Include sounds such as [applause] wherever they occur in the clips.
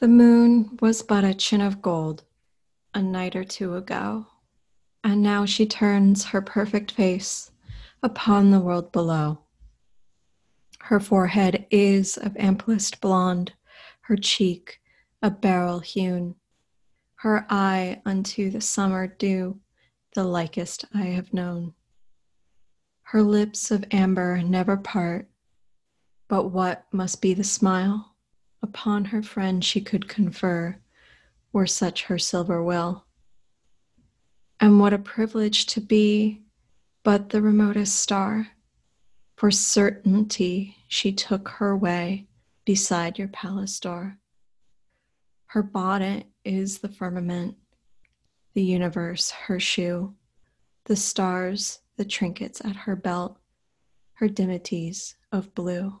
The moon was but a chin of gold a night or two ago, and now she turns her perfect face upon the world below. Her forehead is of amplest blonde, her cheek a beryl hewn, her eye unto the summer dew, the likest I have known. Her lips of amber never part, but what must be the smile upon her friend she could confer, were such her silver will? And what a privilege to be but the remotest star! For certainty she took her way beside your palace door. Her bonnet is the firmament, the universe her shoe, the stars, the trinkets at her belt, her dimities of blue.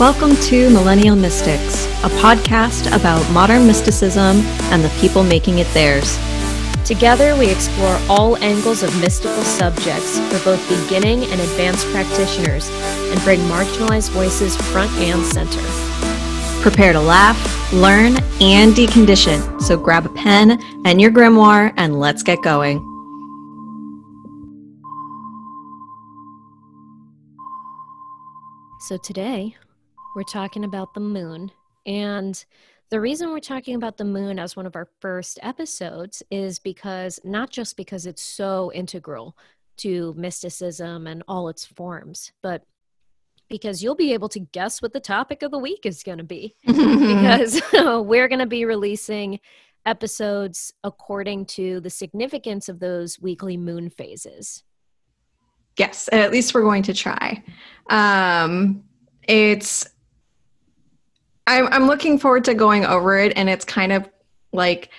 Welcome to Millennial Mystics, a podcast about modern mysticism and the people making it theirs. Together, we explore all angles of mystical subjects for both beginning and advanced practitioners and bring marginalized voices front and center. Prepare to laugh, learn, and decondition. So grab a pen and your grimoire and let's get going. So today, we're talking about the moon. And the reason we're talking about the moon as one of our first episodes is because not just because it's so integral to mysticism and all its forms, but because you'll be able to guess what the topic of the week is going to be. [laughs] because [laughs] we're going to be releasing episodes according to the significance of those weekly moon phases. Yes, at least we're going to try. Um, it's I'm, I'm looking forward to going over it, and it's kind of like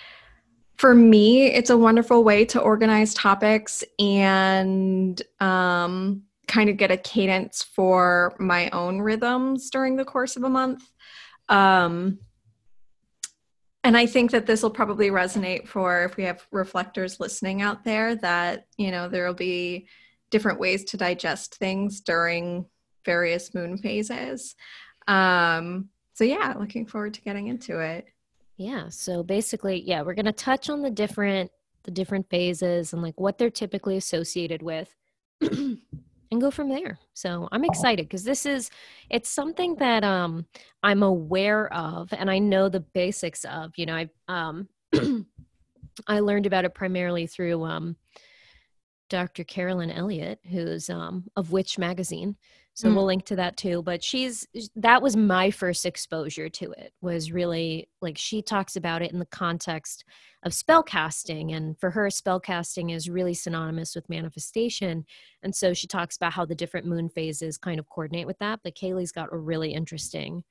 for me, it's a wonderful way to organize topics and um, kind of get a cadence for my own rhythms during the course of a month. Um, and I think that this will probably resonate for if we have reflectors listening out there that, you know, there will be different ways to digest things during various moon phases. Um, so yeah, looking forward to getting into it. Yeah. So basically, yeah, we're going to touch on the different the different phases and like what they're typically associated with [clears throat] and go from there. So I'm excited because this is it's something that um I'm aware of and I know the basics of. You know, I um [clears throat] I learned about it primarily through um Dr. Carolyn Elliott, who's um, of Witch Magazine. So mm. we'll link to that too. But she's that was my first exposure to it. Was really like she talks about it in the context of spell casting, and for her, spell casting is really synonymous with manifestation. And so she talks about how the different moon phases kind of coordinate with that. But Kayleigh's got a really interesting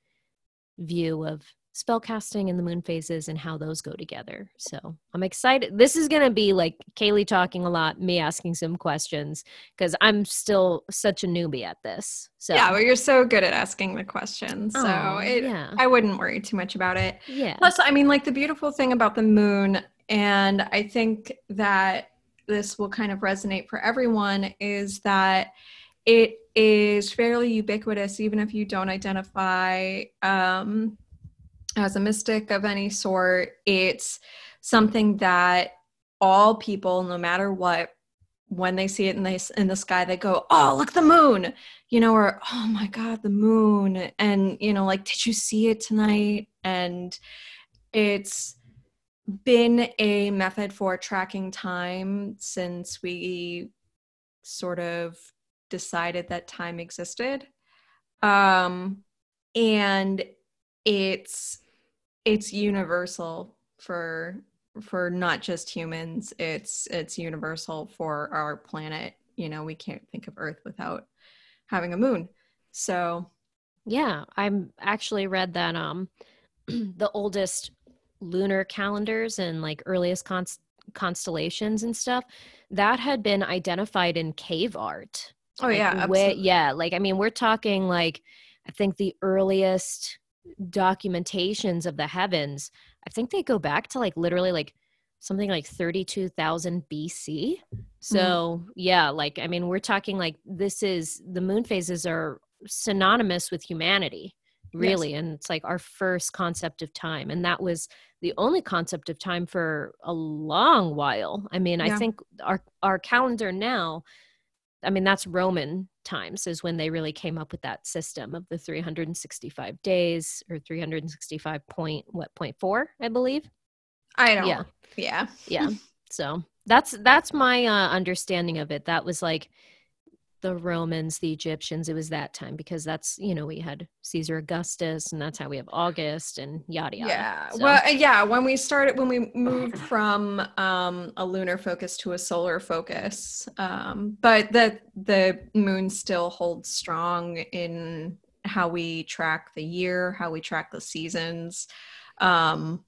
view of spellcasting and the moon phases and how those go together. So I'm excited. This is going to be like Kayleigh talking a lot, me asking some questions because I'm still such a newbie at this. So yeah, well, you're so good at asking the questions. So oh, it, yeah. I wouldn't worry too much about it. Yeah. Plus, I mean, like the beautiful thing about the moon, and I think that this will kind of resonate for everyone is that it is fairly ubiquitous even if you don't identify um, as a mystic of any sort, it's something that all people, no matter what, when they see it in the, in the sky, they go, Oh, look, the moon, you know, or Oh my God, the moon. And, you know, like, did you see it tonight? And it's been a method for tracking time since we sort of decided that time existed. Um, and it's it's universal for for not just humans it's it's universal for our planet you know, we can't think of Earth without having a moon. So, yeah, I'm actually read that um [clears throat] the oldest lunar calendars and like earliest const- constellations and stuff that had been identified in cave art. Oh yeah, like, way, yeah. Like I mean, we're talking like I think the earliest documentations of the heavens. I think they go back to like literally like something like 32,000 BC. So, mm. yeah, like I mean, we're talking like this is the moon phases are synonymous with humanity, really, yes. and it's like our first concept of time and that was the only concept of time for a long while. I mean, yeah. I think our our calendar now I mean, that's Roman times is when they really came up with that system of the 365 days or 365 point what point four, I believe. I don't. Yeah. Yeah. Yeah. So that's that's my uh, understanding of it. That was like the Romans, the Egyptians, it was that time because that's, you know, we had Caesar Augustus and that's how we have August and yada yada. Yeah. So. Well, yeah, when we started when we moved from um a lunar focus to a solar focus. Um but the the moon still holds strong in how we track the year, how we track the seasons. Um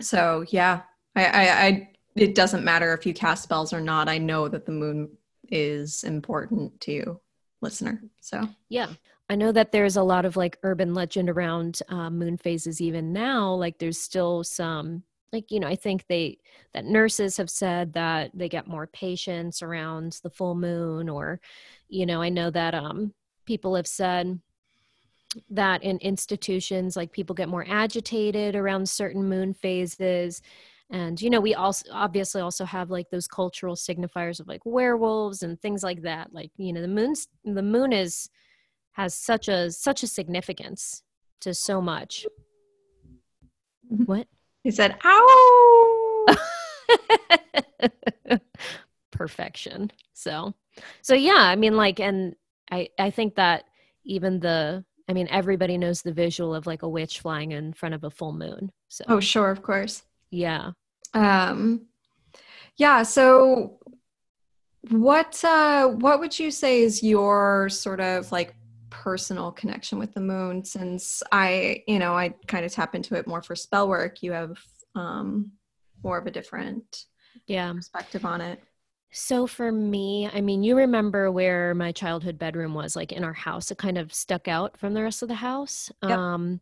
so yeah, I I, I it doesn't matter if you cast spells or not. I know that the moon is important to listener. So yeah. I know that there's a lot of like urban legend around uh, moon phases even now. Like there's still some like you know i think they that nurses have said that they get more patients around the full moon or you know i know that um people have said that in institutions like people get more agitated around certain moon phases and you know we also obviously also have like those cultural signifiers of like werewolves and things like that like you know the moon's the moon is has such a such a significance to so much. Mm-hmm. what? He said ow! [laughs] Perfection. So so yeah i mean like and i i think that even the i mean everybody knows the visual of like a witch flying in front of a full moon so. Oh sure of course. Yeah um, yeah. So, what uh, what would you say is your sort of like personal connection with the moon? Since I, you know, I kind of tap into it more for spell work. You have um, more of a different yeah perspective on it. So for me, I mean, you remember where my childhood bedroom was, like in our house. It kind of stuck out from the rest of the house. Yep. Um,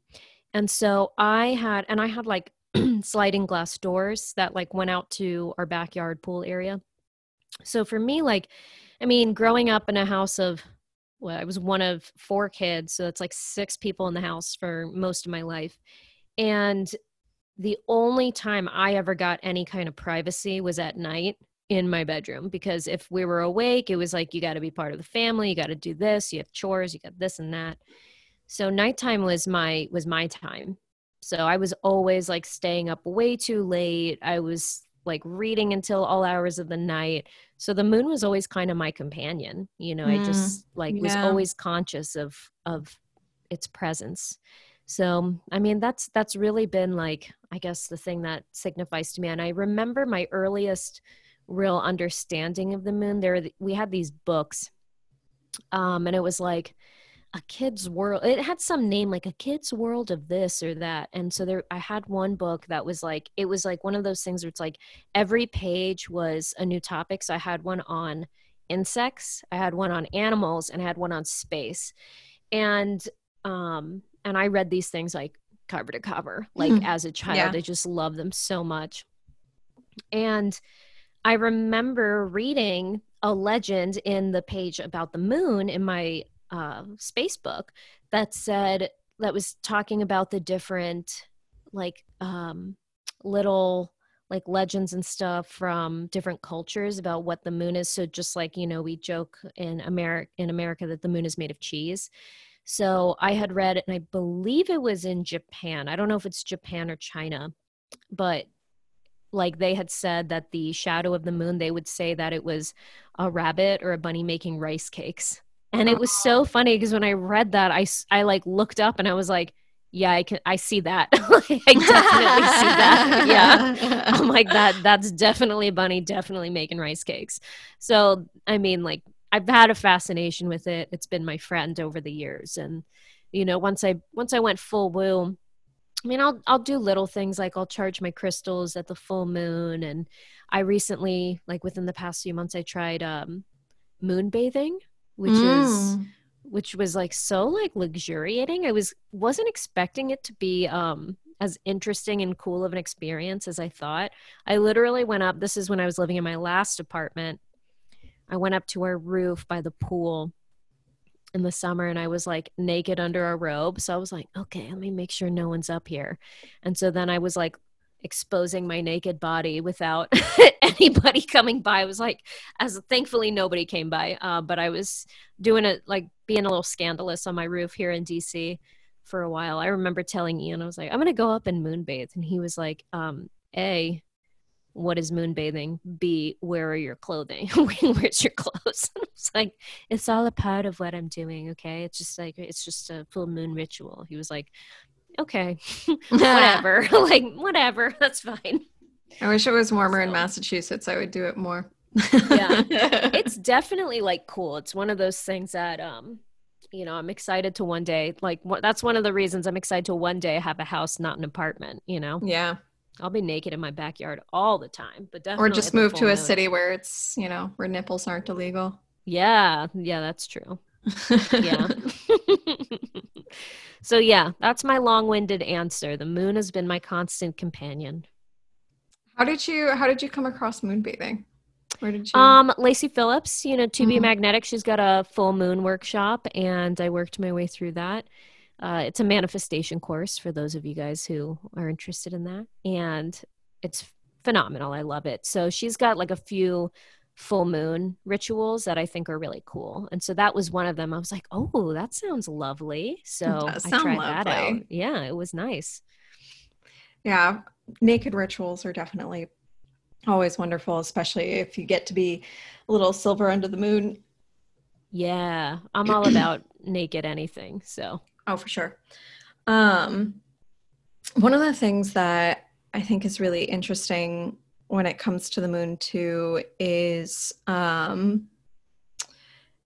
and so I had, and I had like [clears throat] sliding glass doors that like went out to our backyard pool area. So for me, like, I mean, growing up in a house of, well, I was one of four kids, so that's like six people in the house for most of my life. And the only time I ever got any kind of privacy was at night in my bedroom because if we were awake, it was like, you got to be part of the family, you got to do this, you have chores, you got this and that. So nighttime was my was my time so I was always like staying up way too late. I was like reading until all hours of the night. So the moon was always kind of my companion. You know, mm, I just like yeah. was always conscious of of its presence. So, I mean, that's that's really been like I guess the thing that signifies to me and I remember my earliest real understanding of the moon there we had these books um and it was like a kid's world it had some name like a kid's world of this or that and so there i had one book that was like it was like one of those things where it's like every page was a new topic so i had one on insects i had one on animals and i had one on space and um and i read these things like cover to cover like mm. as a child yeah. i just love them so much and i remember reading a legend in the page about the moon in my uh, space book that said that was talking about the different like um, little like legends and stuff from different cultures about what the moon is. So just like you know we joke in america in america that the moon is made of cheese. So i had read and i believe it was in japan. I don't know if it's japan or china but like they had said that the shadow of the moon they would say that it was a rabbit or a bunny making rice cakes and it was so funny because when I read that, I, I like looked up and I was like, yeah, I can I see that. [laughs] I definitely see that. Yeah. [laughs] I'm like that that's definitely bunny definitely making rice cakes. So, I mean like I've had a fascination with it. It's been my friend over the years and you know, once I once I went full woo, I mean, I'll I'll do little things like I'll charge my crystals at the full moon and I recently like within the past few months I tried um moon bathing, which mm. is which was like so like luxuriating. I was wasn't expecting it to be um as interesting and cool of an experience as I thought. I literally went up this is when I was living in my last apartment. I went up to our roof by the pool in the summer and I was like naked under a robe. So I was like, okay, let me make sure no one's up here. And so then I was like exposing my naked body without [laughs] anybody coming by. I was like, as thankfully nobody came by, uh, but I was doing it like being a little scandalous on my roof here in DC for a while. I remember telling Ian, I was like, I'm gonna go up and moonbathe, and he was like, um, A, what is moonbathing? B, where are your clothing? [laughs] Where's your clothes? [laughs] it's like, it's all a part of what I'm doing. Okay, it's just like it's just a full moon ritual. He was like, okay, [laughs] whatever, [laughs] like whatever, [laughs] that's fine. I wish it was warmer so. in Massachusetts. I would do it more yeah it's definitely like cool it's one of those things that um you know i'm excited to one day like what that's one of the reasons i'm excited to one day have a house not an apartment you know yeah i'll be naked in my backyard all the time but definitely or just move to a city where it's you know where nipples aren't illegal yeah yeah that's true yeah so yeah that's my long-winded answer the moon has been my constant companion how did you how did you come across moonbathing where did you? Um, Lacy Phillips, you know, to be mm-hmm. magnetic. She's got a full moon workshop, and I worked my way through that. Uh, it's a manifestation course for those of you guys who are interested in that, and it's phenomenal. I love it. So she's got like a few full moon rituals that I think are really cool. And so that was one of them. I was like, oh, that sounds lovely. So [laughs] I tried lovely. that out. Yeah, it was nice. Yeah, naked rituals are definitely always wonderful, especially if you get to be a little silver under the moon. Yeah, I'm all about [clears throat] naked anything. So, oh, for sure. Um, one of the things that I think is really interesting when it comes to the moon too is um,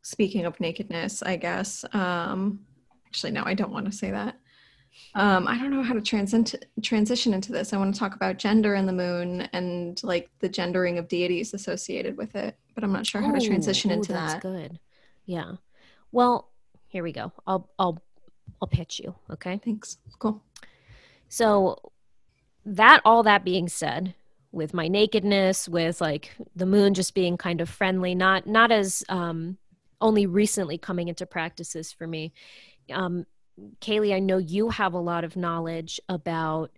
speaking of nakedness, I guess. Um, actually, no, I don't want to say that um, I don't know how to transi- transition into this. I want to talk about gender in the moon and like the gendering of deities associated with it, but I'm not sure how to transition ooh, into that's that. Good. Yeah. Well, here we go. I'll I'll I'll pitch you. Okay. Thanks. Cool. So that all that being said, with my nakedness, with like the moon just being kind of friendly, not not as um, only recently coming into practices for me. Um, Kayleigh, I know you have a lot of knowledge about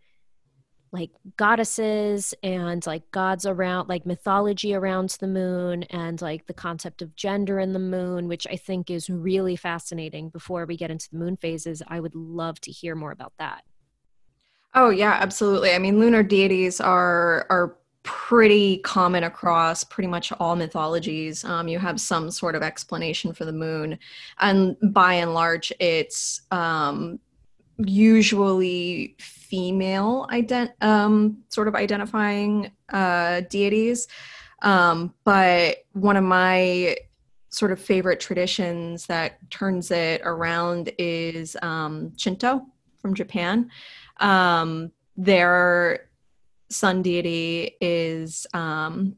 like goddesses and like gods around like mythology around the moon and like the concept of gender in the moon which i think is really fascinating before we get into the moon phases i would love to hear more about that oh yeah absolutely i mean lunar deities are are pretty common across pretty much all mythologies. Um, you have some sort of explanation for the moon, and by and large, it's um, usually female ident- um, sort of identifying uh, deities. Um, but one of my sort of favorite traditions that turns it around is um, Shinto from Japan. Um, there sun deity is um,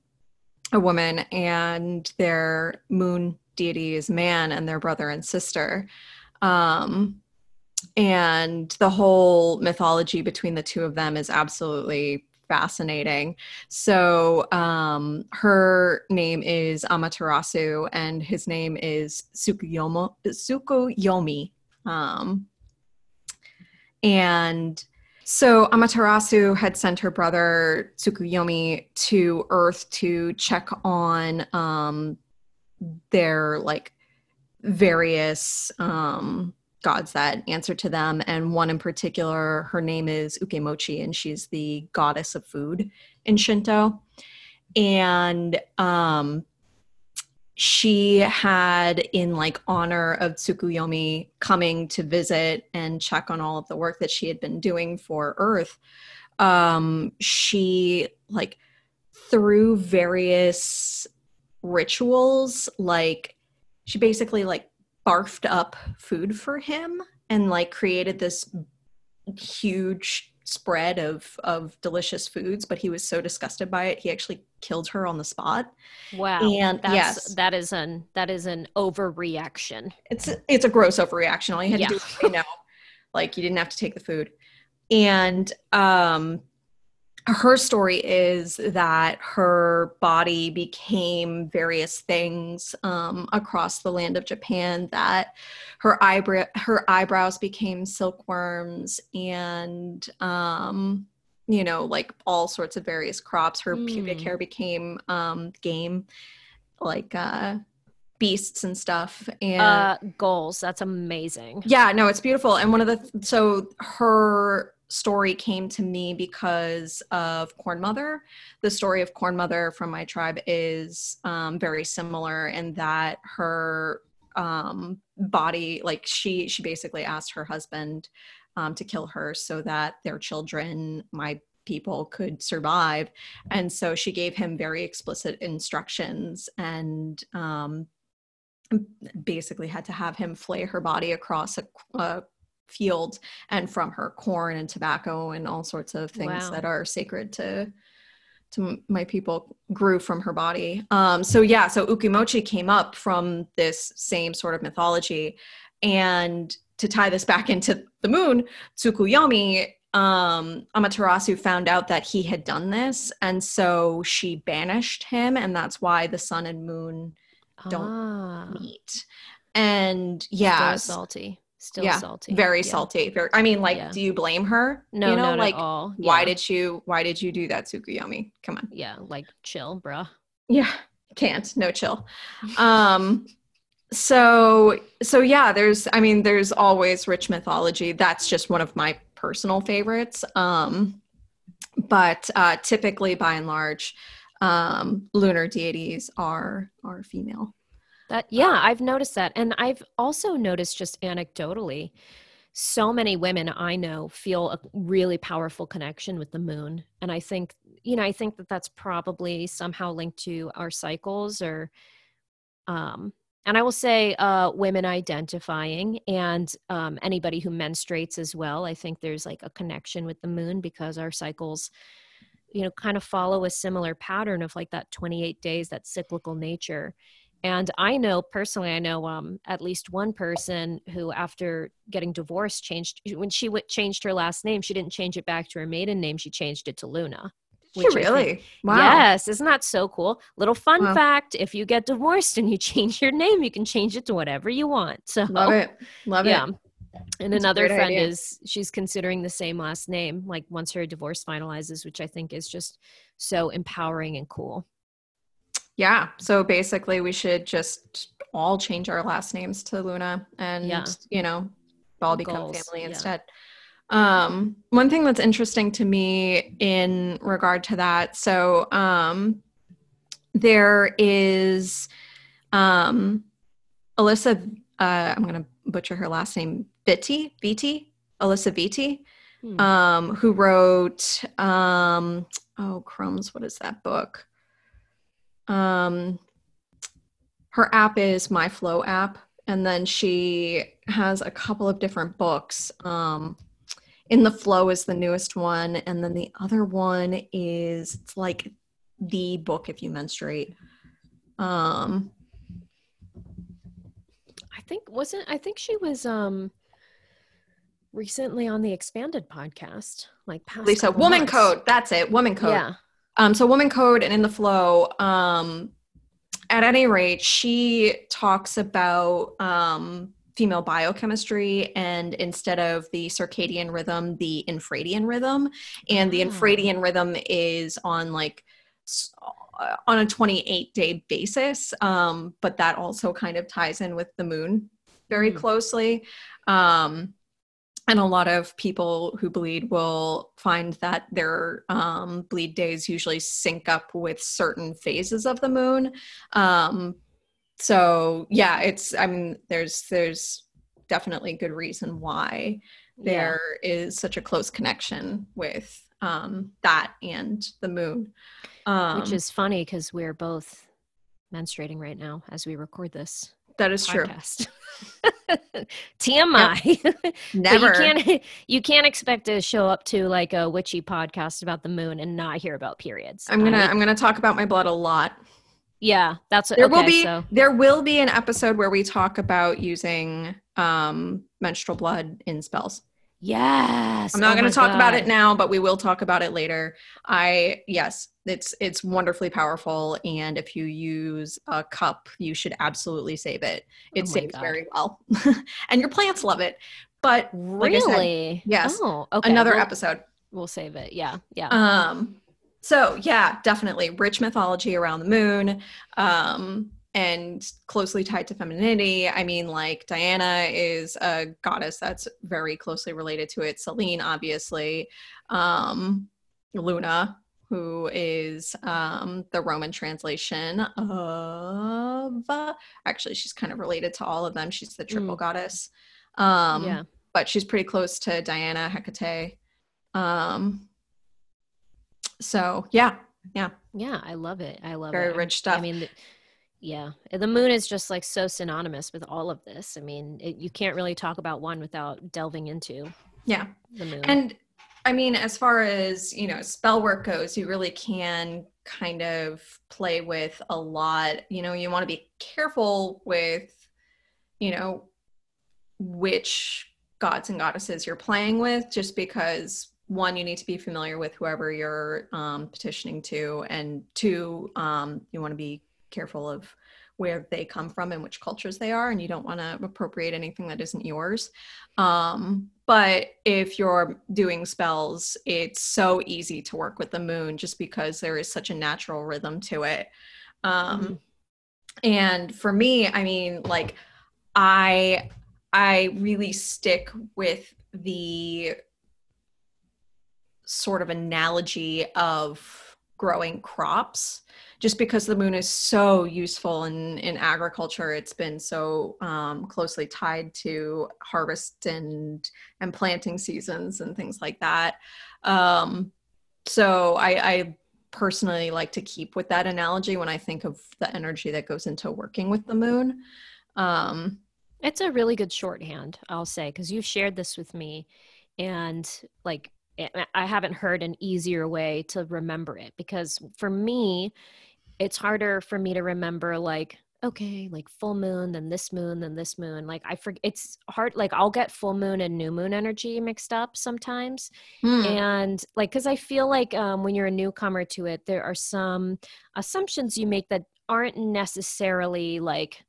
a woman and their moon deity is man and their brother and sister um, and the whole mythology between the two of them is absolutely fascinating. So um, her name is Amaterasu, and his name is Tsukuyomo, Tsukuyomi. Um, and so Amaterasu had sent her brother Tsukuyomi to Earth to check on um, their like various um, gods that answer to them, and one in particular, her name is Ukemochi, and she's the goddess of food in Shinto. And um, she had in like honor of Tsukuyomi coming to visit and check on all of the work that she had been doing for Earth, um, she like through various rituals, like she basically like barfed up food for him and like created this huge spread of of delicious foods but he was so disgusted by it he actually killed her on the spot. Wow. And That's, yes. that is an that is an overreaction. It's it's a gross overreaction. All you had Yeah. to do was say no. Like you didn't have to take the food. And um her story is that her body became various things um, across the land of Japan. That her eyebrow her eyebrows became silkworms, and um, you know, like all sorts of various crops. Her pubic Mm. hair became um, game, like uh, beasts and stuff. And uh goals that's amazing yeah, no, it's beautiful. And one of the so her story came to me because of Corn Mother. The story of Corn Mother from my tribe is um, very similar in that her um, body, like she, she basically asked her husband um, to kill her so that their children, my people, could survive. And so she gave him very explicit instructions and um, basically had to have him flay her body across a, a field and from her corn and tobacco and all sorts of things Wow. that are sacred to to my people grew from her body. Um so yeah so ukemochi came up from this same sort of mythology. And to tie this back into the moon tsukuyomi um amaterasu found out that he had done this. And so she banished him and that's why the sun and moon Don't ah, meet. And yeah still salty still yeah, salty. very Yeah. salty very i mean like Yeah. do you blame her? No you know not like at all. why did you why did you do that tsukuyomi come on. Yeah like chill bruh. Yeah can't no chill. Um so so yeah there's i mean there's always rich mythology. That's just one of my personal favorites. Um but uh typically by and large um lunar deities are are female That yeah, I've noticed that. And I've also noticed just anecdotally, so many women I know feel a really powerful connection with the moon. And I think, you know, I think that that's probably somehow linked to our cycles or um and I will say uh, women identifying and um, anybody who menstruates as well. I think there's like a connection with the moon because our cycles, you know, kind of follow a similar pattern of like that 28 days, that cyclical nature. And I know personally, I know um, at least one person who, after getting divorced, changed when she w- changed her last name. She didn't change it back to her maiden name; she changed it to Luna. She which think- really wow Yes, isn't that so cool? Little fun Wow. fact: if you get divorced and you [laughs] change your name, you can change it to whatever you want. So love it love yeah. it And That's another friend idea. is she's considering the same last name, like once her divorce finalizes, which I think is just so empowering and cool. Yeah. So basically, we should just all change our last names to Luna and, Yeah. you know, all become Goals, family yeah. instead. Um, one thing that's interesting to me in regard to that, so um, there is um, Alisa, uh, I'm going to butcher her last name, Vitti, Vitti, Alisa Vitti, Hmm. um, who wrote, um, oh, crumbs, what is that book? Um, her app is MyFLO app, and then she has a couple of different books. Um, In the Flow is the newest one, and then the other one is it's like the book if you menstruate. Um, I think wasn't I think she was um recently on the expanded podcast, like past Lisa, Woman months. Code. That's it. Woman Code. Yeah. Um, so Woman Code and In the Flow. Um, at any rate, she talks about um, female biochemistry and instead of the circadian rhythm, the infradian rhythm. And the Ah. infradian rhythm is on like uh, on a 28 day basis. Um, but that also kind of ties in with the moon very Hmm. closely. Um, and a lot of people who bleed will find that their um, bleed days usually sync up with certain phases of the moon. Um, so yeah, it's I mean there's there's definitely good reason why there yeah. is such a close connection with um, that and the moon. Um, Which is funny because we're both menstruating right now as we record this. That is podcast. [laughs] true. TMI. Yep. [laughs] Never. you can't [laughs] you can't expect to show up to like a witchy podcast about the moon and not hear about periods. I'm gonna I am gonna talk about my blood a lot. Yeah, that's what, there okay, will be so. there will be an episode where we talk about using um menstrual blood in spells. Yes. I'm not oh going to talk God. about it now, but we will talk about it later. I yes, it's it's wonderfully powerful and if you use a cup, you should absolutely save it. It oh saves God. very well. [laughs] and your plants love it. But really? Said, yes. Oh, okay. Another we'll, episode. We'll save it. Yeah. Yeah. Um so yeah, definitely rich mythology around the moon. Um and closely tied to femininity. I mean, like Diana is a goddess that's very closely related to it. Selene, obviously. Um, Luna, who is um, the Roman translation of. Actually, she's kind of related to all of them. She's the triple mm. goddess. Um, yeah. But she's pretty close to Diana, Hecate. Um, so, yeah. Yeah. Yeah, I love it. I love very it. Very rich stuff. I mean, the- yeah, the moon is just like so synonymous with all of this. I mean, it, you can't really talk about one without delving into yeah the moon. And I mean, as far as you know, spell work goes, you really can kind of play with a lot. You know, you want to be careful with, you know, which gods and goddesses you're playing with, just because one, you need to be familiar with whoever you're um, petitioning to, and two, um, you want to be careful of where they come from and which cultures they are and you don't want to appropriate anything that isn't yours. Um, but if you're doing spells it's so easy to work with the moon just because there is such a natural rhythm to it. Um, mm-hmm. and for me i mean like i i really stick with the sort of analogy of growing crops just because the moon is so useful in, in agriculture it's been so um, closely tied to harvest and and planting seasons and things like that. Um, so I, I personally like to keep with that analogy when i think of the energy that goes into working with the moon. Um, it's a really good shorthand i'll say because you shared this with me and like I haven't heard an easier way to remember it because for me, it's harder for me to remember like okay like full moon then this moon then this moon like i forget it's hard like i'll get full moon and new moon energy mixed up sometimes mm. and like because i feel like um, when you're a newcomer to it there are some assumptions you make that aren't necessarily like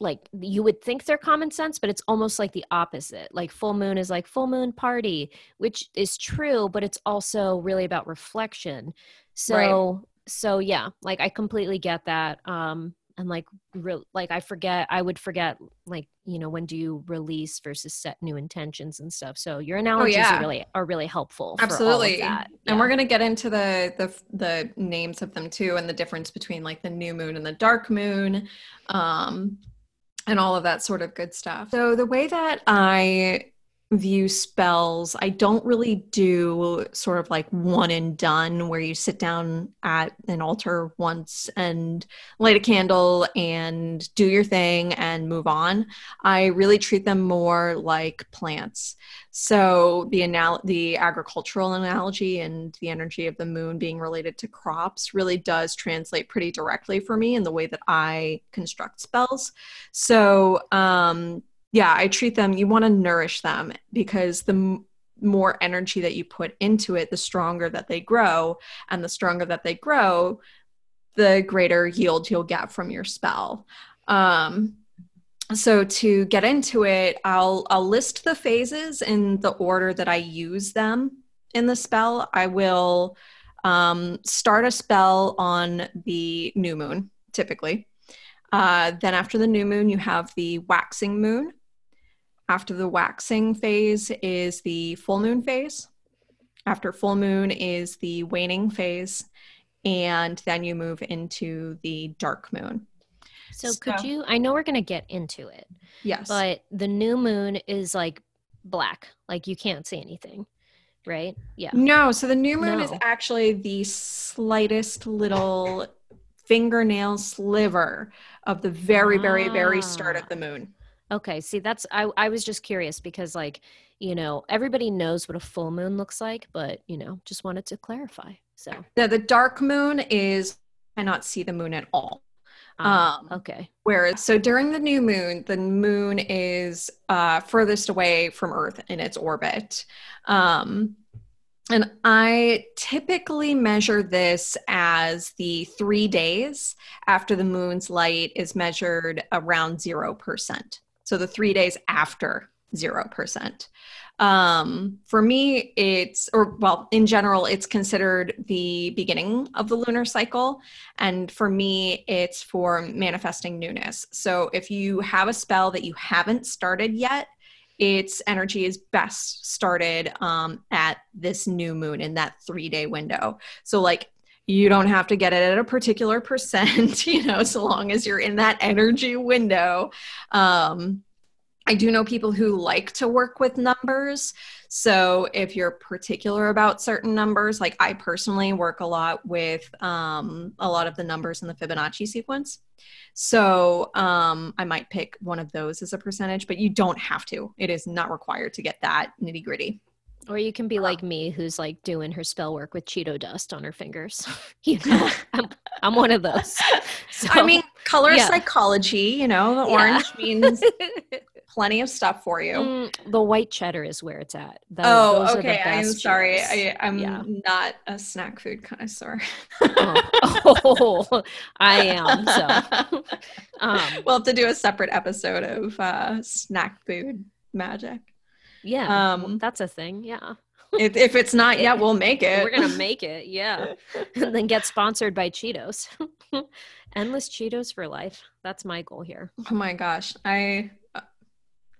like you would think they're common sense but it's almost like the opposite like full moon is like full moon party which is true but it's also really about reflection. So right. so yeah like i completely get that um and like real like i forget i would forget like you know when do you release versus set new intentions and stuff. So your oh, analogies oh, yeah. are really are really helpful absolutely. yeah. and we're going to get into the the the names of them too and the difference between like the new moon and the dark moon. Um and all of that sort of good stuff. So the way that i view spells. I don't really do sort of like one and done where you sit down at an altar once and light a candle and do your thing and move on. I really treat them more like plants. So the anal- the agricultural analogy and the energy of the moon being related to crops really does translate pretty directly for me in the way that I construct spells. So um yeah, I treat them, you want to nourish them because the m- more energy that you put into it, the stronger that they grow. And the stronger that they grow, the greater yield you'll get from your spell. Um, so to get into it, I'll I'll list the phases in the order that I use them in the spell. I will um, start a spell on the new moon, typically. Uh, then after the new moon, you have the waxing moon, after the waxing phase is the full moon phase. After full moon is the waning phase. And then you move into the dark moon. So, could you? I know we're going to get into it, Yes. but the new moon is like black, like you can't see anything, right? Yeah. No, so the new moon is actually the slightest little fingernail sliver of the very, very, very start Ah. of the moon. Okay. See, that's I. I was just curious because, like, you know, everybody knows what a full moon looks like, but you know, just wanted to clarify. So, Now, the dark moon is cannot see the moon at all. ah, Um, okay. Whereas, so during the new moon, the moon is uh, furthest away from Earth in its orbit. Um, and I typically measure this as the three days after the moon's light is measured around 0%. So the three days after 0%. Um, for me, it's, or well, in general, it's considered the beginning of the lunar cycle. And for me, it's for manifesting newness. So if you have a spell that you haven't started yet, its energy is best started um, at this new moon in that three day window. So, like, you don't have to get it at a particular percent, [laughs] you know, so long as you're in that energy window. Um, I do know people who like to work with numbers. So if you're particular about certain numbers, like I personally work a lot with um, a lot of the numbers in the Fibonacci sequence. So um, I might pick one of those as a percentage, but you don't have to. It is not required to get that nitty gritty. Or you can be like me, who's like doing her spell work with Cheeto dust on her fingers. [laughs] [laughs] you know, I'm, I'm one of those. [laughs] So, I mean, color yeah. psychology, you know, the Yeah. orange means plenty of stuff for you. Mm, the white cheddar is where it's at. Oh, those are the okay. I'm sorry. I, I'm Yeah. not a snack food connoisseur. oh, oh, I am. So, um, we'll have to do a separate episode of uh, snack food magic. Yeah, um, that's a thing. Yeah, If, if it's not [laughs] yet, we'll make it. we're gonna [laughs] make it. Yeah, [laughs] and then get sponsored by Cheetos. Endless Cheetos for life. That's my goal here. oh my gosh. I.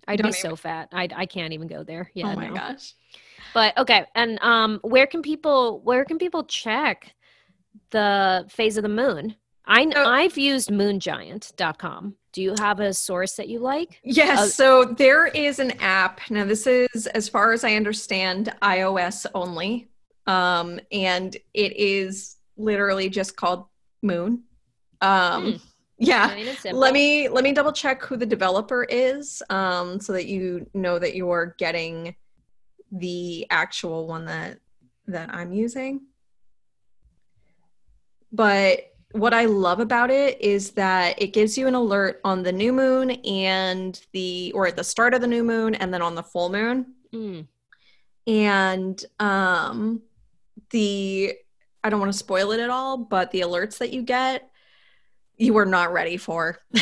I'd Don't be so fat. I I can't even go there. Yeah. oh my no. gosh. But okay, and um, where can people where can people check the phase of the moon? I So- I've used moongiant.com. Do you have a source that you like? Yes. Uh, so there is an app. Now, this is, as far as I understand, iOS only. Um, and it is literally just called Moon. Um, Hmm. Yeah. Let me let me double check who the developer is, um, so that you know that you're getting the actual one that that I'm using. But what I love about it is that it gives you an alert on the new moon and the or at the start of the new moon and then on the full moon Mm. and um the i don't want to spoil it at all but the alerts that you get you are not ready for [laughs]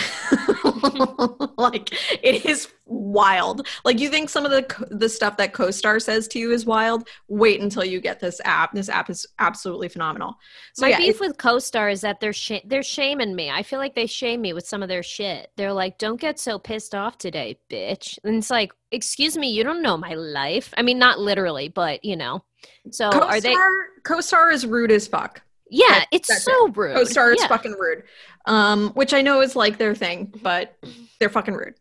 [laughs] like it is wild like you think some of the the stuff that co-star says to you is wild wait until you get this app this app is absolutely phenomenal so My yeah, beef with co-star is that they're sh- they're shaming me. I feel like they shame me with some of their shit. They're like, "Don't get so pissed off today, bitch." And it's like, "Excuse me, you don't know my life." I mean, not literally, but you know. So are they? co-star co-star is rude as fuck Yeah, it's so rude. co-star is yeah. fucking rude um which i know is like their thing but they're fucking rude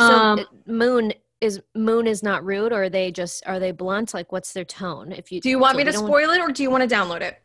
So um uh, moon is moon is not rude, or are they just are they blunt? Like, what's their tone? If you do you want so me to spoil it or do you want to download it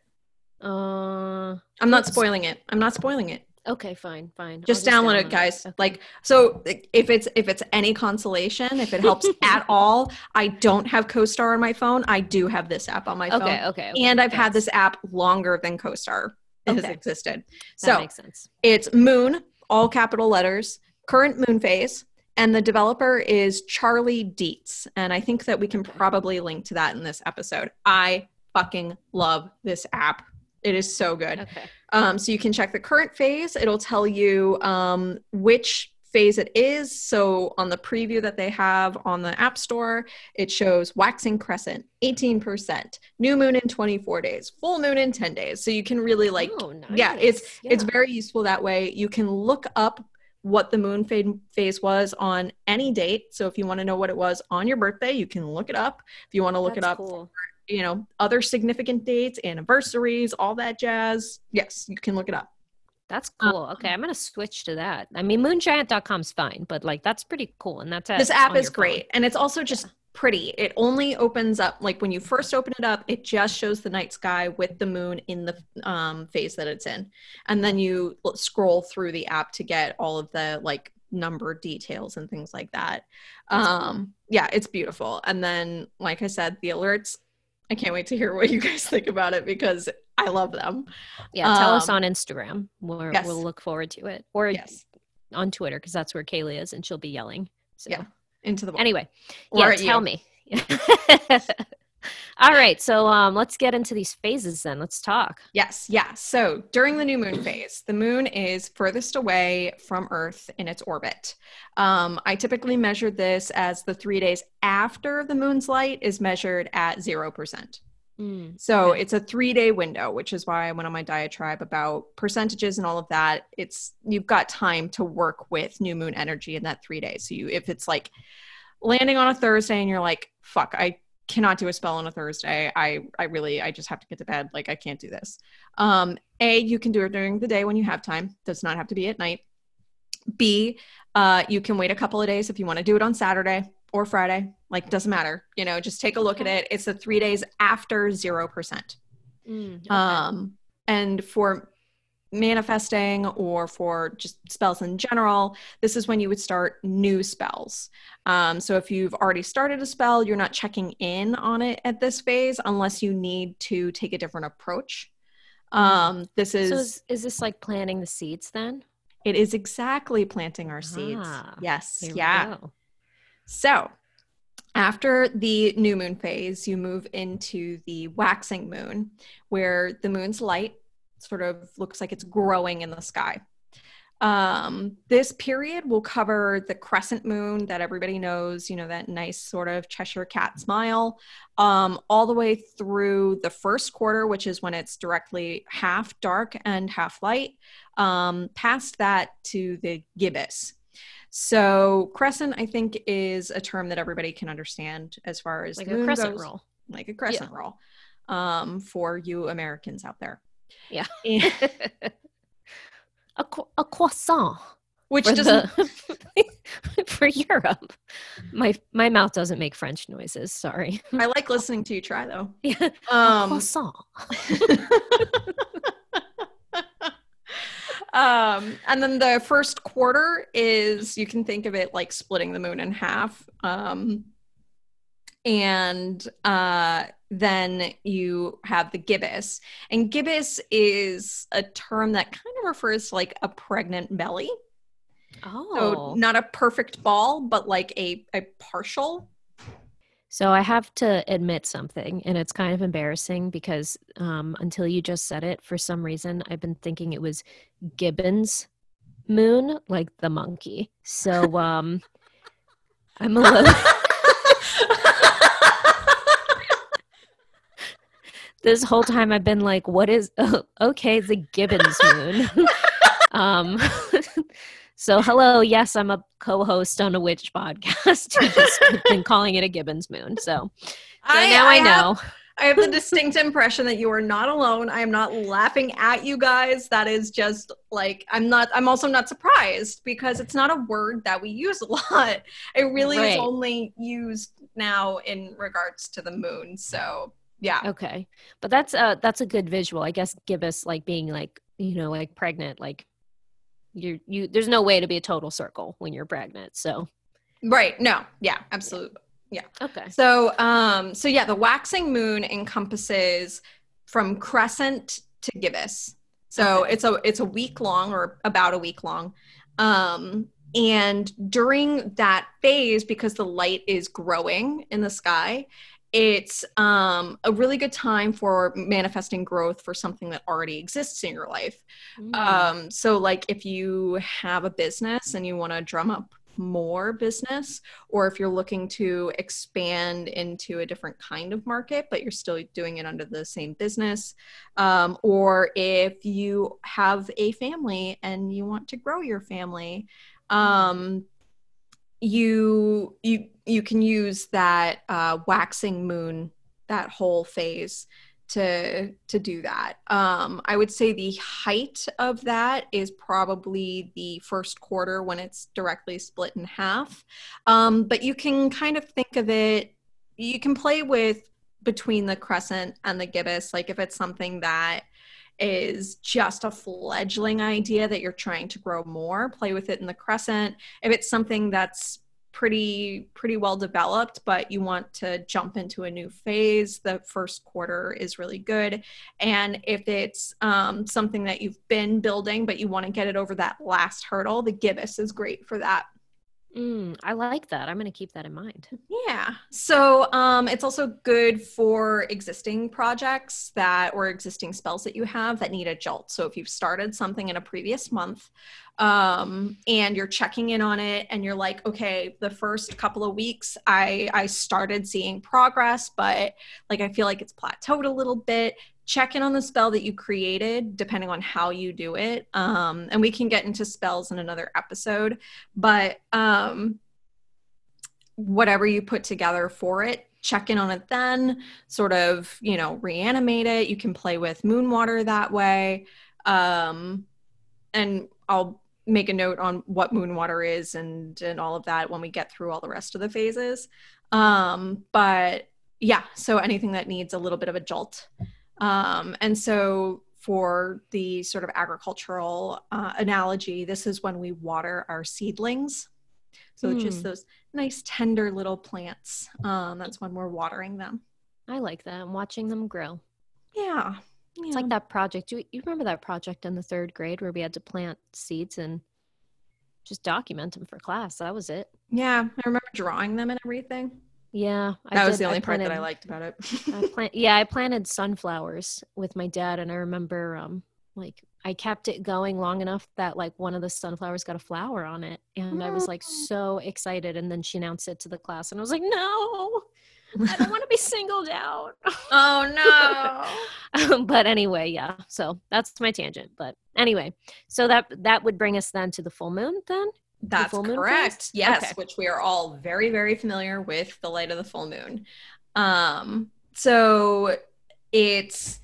Uh, i'm not spoiling it i'm not spoiling it okay, fine, fine. I'll just download it guys Okay. like so if it's if it's any consolation if it helps [laughs] at all i don't have co-star on my phone i do have this app on my phone okay, okay, okay. and i've had this app longer than co-star has Okay. existed That so makes sense. it's moon all capital letters current moon phase and the developer is charlie deetz and i think that we can probably link to that in this episode i fucking love this app it is so good Okay. um, so you can check the current phase. It'll tell you um, which phase it is. So on the preview that they have on the App Store, it shows waxing crescent, 18%, new moon in 24 days, full moon in 10 days. So you can really like, oh, nice. yeah, it's it's very useful that way. You can look up what the moon fade phase was on any date. So if you want to know what it was on your birthday, you can look it up. If you want to look it up Cool. You know, other significant dates, anniversaries, all that jazz. Yes, you can look it up. That's cool. okay, I'm gonna switch to that. I mean, moongiant.com's fine, but like that's pretty cool. And that's this app is great, and it's also just pretty. It only opens up like when you first open it up, it just shows the night sky with the moon in the um, phase that it's in, and then you scroll through the app to get all of the like number details and things like that. Um, yeah, it's beautiful. And then, like I said, the alerts. I can't wait to hear what you guys think about it because I love them. Yeah, tell um, us on Instagram. We'll, yes. we'll look forward to it, or yes. on Twitter because that's where Kayleigh is, and she'll be yelling. So. Yeah, into the anyway. yeah, tell you. me. [laughs] All right, so um, let's get into these phases then. Let's talk. Yes, yeah. So during the new moon phase, the moon is furthest away from Earth in its orbit. Um, I typically measure this as the three days after the moon's light is measured at 0%. Mm, so okay. it's a three day window, which is why I went on my diatribe about percentages and all of that. It's you've got time to work with new moon energy in that three days. So you, if it's like landing on a Thursday and you're like, fuck, I cannot do a spell on a Thursday. I I really I just have to get to bed. Like I can't do this. Um, a you can do it during the day when you have time. Does not have to be at night. B uh, you can wait a couple of days if you want to do it on Saturday or Friday. Like doesn't matter. You know, just take a look at it. It's the three days after zero percent. Mm, okay. Um, and for manifesting or for just spells in general, this is when you would start new spells. Um, so if you've already started a spell, you're not checking in on it at this phase unless you need to take a different approach. Um, this is, so is, is this like planting the seeds then? It is exactly planting our seeds. Ah, yes. Yeah. So after the new moon phase, you move into the waxing moon, where the moon's light sort of looks like it's growing in the sky. Um, this period will cover the crescent moon that everybody knows, you know, that nice sort of Cheshire cat smile, um, all the way through the first quarter, which is when it's directly half dark and half light, um, past that to the gibbous. So crescent, I think, is a term that everybody can understand as far as like a crescent goes, roll, like a crescent yeah. roll, um, for you Americans out there. Yeah. [laughs] a, a croissant. Which for doesn't the, [laughs] for Europe. My my mouth doesn't make French noises. Sorry. I like listening to you try though. [laughs] Yeah. Um, croissant. um, and then the first quarter is you can think of it like splitting the moon in half. Um, and uh, then you have the gibbous. And gibbous is a term that kind of refers to like a pregnant belly. Oh. So not a perfect ball, but like a, a partial. So I have to admit something, and it's kind of embarrassing because um, until you just said it, for some reason, I've been thinking it was Gibbons moon, like the monkey. So [laughs] um, I'm a little. [laughs] this whole time I've been like, what is [laughs] oh, okay, the Gibbons moon. [laughs] um [laughs] so hello, yes, I'm a co-host on a witch podcast. just been calling it a Gibbons moon. So, so I, now I, I know. Have, I have the distinct impression that you are not alone. I am not laughing at you guys. That is just like I'm not I'm also not surprised because it's not a word that we use a lot. It really right. is only used now in regards to the moon. So yeah. Okay. But that's uh that's a good visual. I guess gibbous like being like, you know, like pregnant, like you're you there's no way to be a total circle when you're pregnant. So Right. No. Yeah, absolutely. Yeah. Okay. So um so yeah, the waxing moon encompasses from crescent to gibbous. So okay. it's a it's a week long or about a week long. Um and during that phase because the light is growing in the sky it's um, a really good time for manifesting growth for something that already exists in your life. Mm. Um, so, like if you have a business and you want to drum up more business, or if you're looking to expand into a different kind of market, but you're still doing it under the same business, um, or if you have a family and you want to grow your family. Um, you you you can use that uh, waxing moon that whole phase to to do that. Um, I would say the height of that is probably the first quarter when it's directly split in half. Um, but you can kind of think of it. You can play with between the crescent and the gibbous, like if it's something that is just a fledgling idea that you're trying to grow more, play with it in the crescent. If it's something that's pretty pretty well developed but you want to jump into a new phase the first quarter is really good and if it's um, something that you've been building but you want to get it over that last hurdle the gibbous is great for that Mm, I like that. I'm going to keep that in mind. Yeah. So um, it's also good for existing projects that or existing spells that you have that need a jolt. So if you've started something in a previous month um, and you're checking in on it and you're like, okay, the first couple of weeks I I started seeing progress, but like I feel like it's plateaued a little bit check in on the spell that you created depending on how you do it. Um, and we can get into spells in another episode but um, whatever you put together for it check in on it then sort of you know reanimate it. You can play with moon water that way. Um, and i'll make a note on what moon water is and and all of that when we get through all the rest of the phases. Um, but yeah so anything that needs a little bit of a jolt um, and so, for the sort of agricultural uh, analogy, this is when we water our seedlings. So, mm. just those nice, tender little plants. Um, that's when we're watering them. I like that. I'm watching them grow. Yeah. It's like that project. You, you remember that project in the third grade where we had to plant seeds and just document them for class? That was it. Yeah. I remember drawing them and everything. Yeah, I that was the only part that I liked about it. I [laughs] plant, yeah, I planted sunflowers with my dad, and I remember, um, like I kept it going long enough that like one of the sunflowers got a flower on it, and I was like so excited. And then she announced it to the class, and I was like, no. I don't [laughs] want to be singled out. oh no. [laughs] but anyway, yeah. So that's my tangent. But anyway, so that that would bring us then to the full moon then. That's correct. Yes, okay. which we are all very, very familiar with the light of the full moon. Um, so it's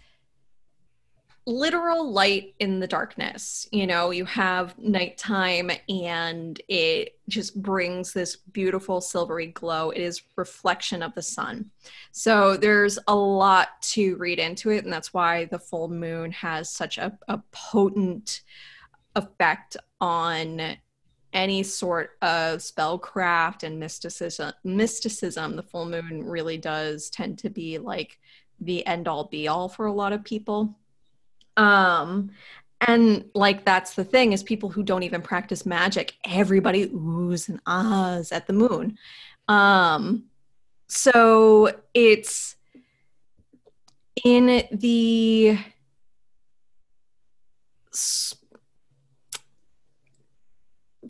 literal light in the darkness. You know, you have nighttime and it just brings this beautiful silvery glow. It is reflection of the sun. So there's a lot to read into it, and that's why the full moon has such a, a potent effect on any sort of spellcraft and mysticism mysticism the full moon really does tend to be like the end all be all for a lot of people. Um and like that's the thing is people who don't even practice magic everybody oohs and ahs at the moon. Um so it's in the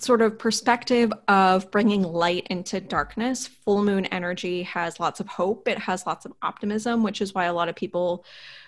sort of perspective of bringing light into darkness, full moon energy has lots of hope. It has lots of optimism, which is why a lot of people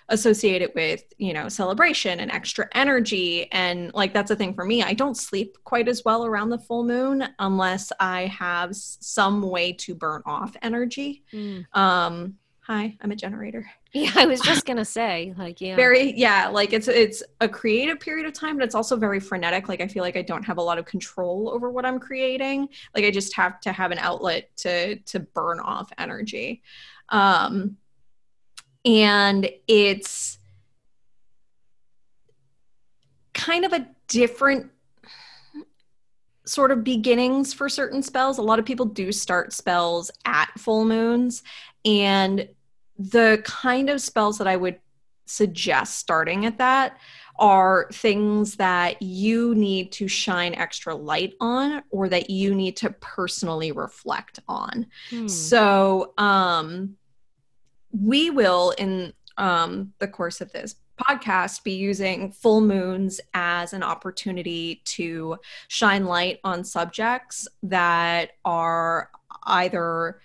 associate it with, you know, celebration and extra energy. And like that's a thing for me. I don't sleep quite as well around the full moon unless I have some way to burn off energy. Mm. Um, hi, I'm a generator. [laughs] Yeah, I was just gonna [laughs] say, like, yeah, very, yeah, like it's it's a creative period of time, but it's also very frenetic. Like, I feel like I don't have a lot of control over what I'm creating. Like, I just have to have an outlet to to burn off energy, um, and it's kind of a different sort of beginnings for certain spells. A lot of people do start spells at full moons and the kind of spells that I would suggest starting at that are things that you need to shine extra light on or that you need to personally reflect on. Hmm. So, um, we will, in um, the course of this podcast, be using full moons as an opportunity to shine light on subjects that are either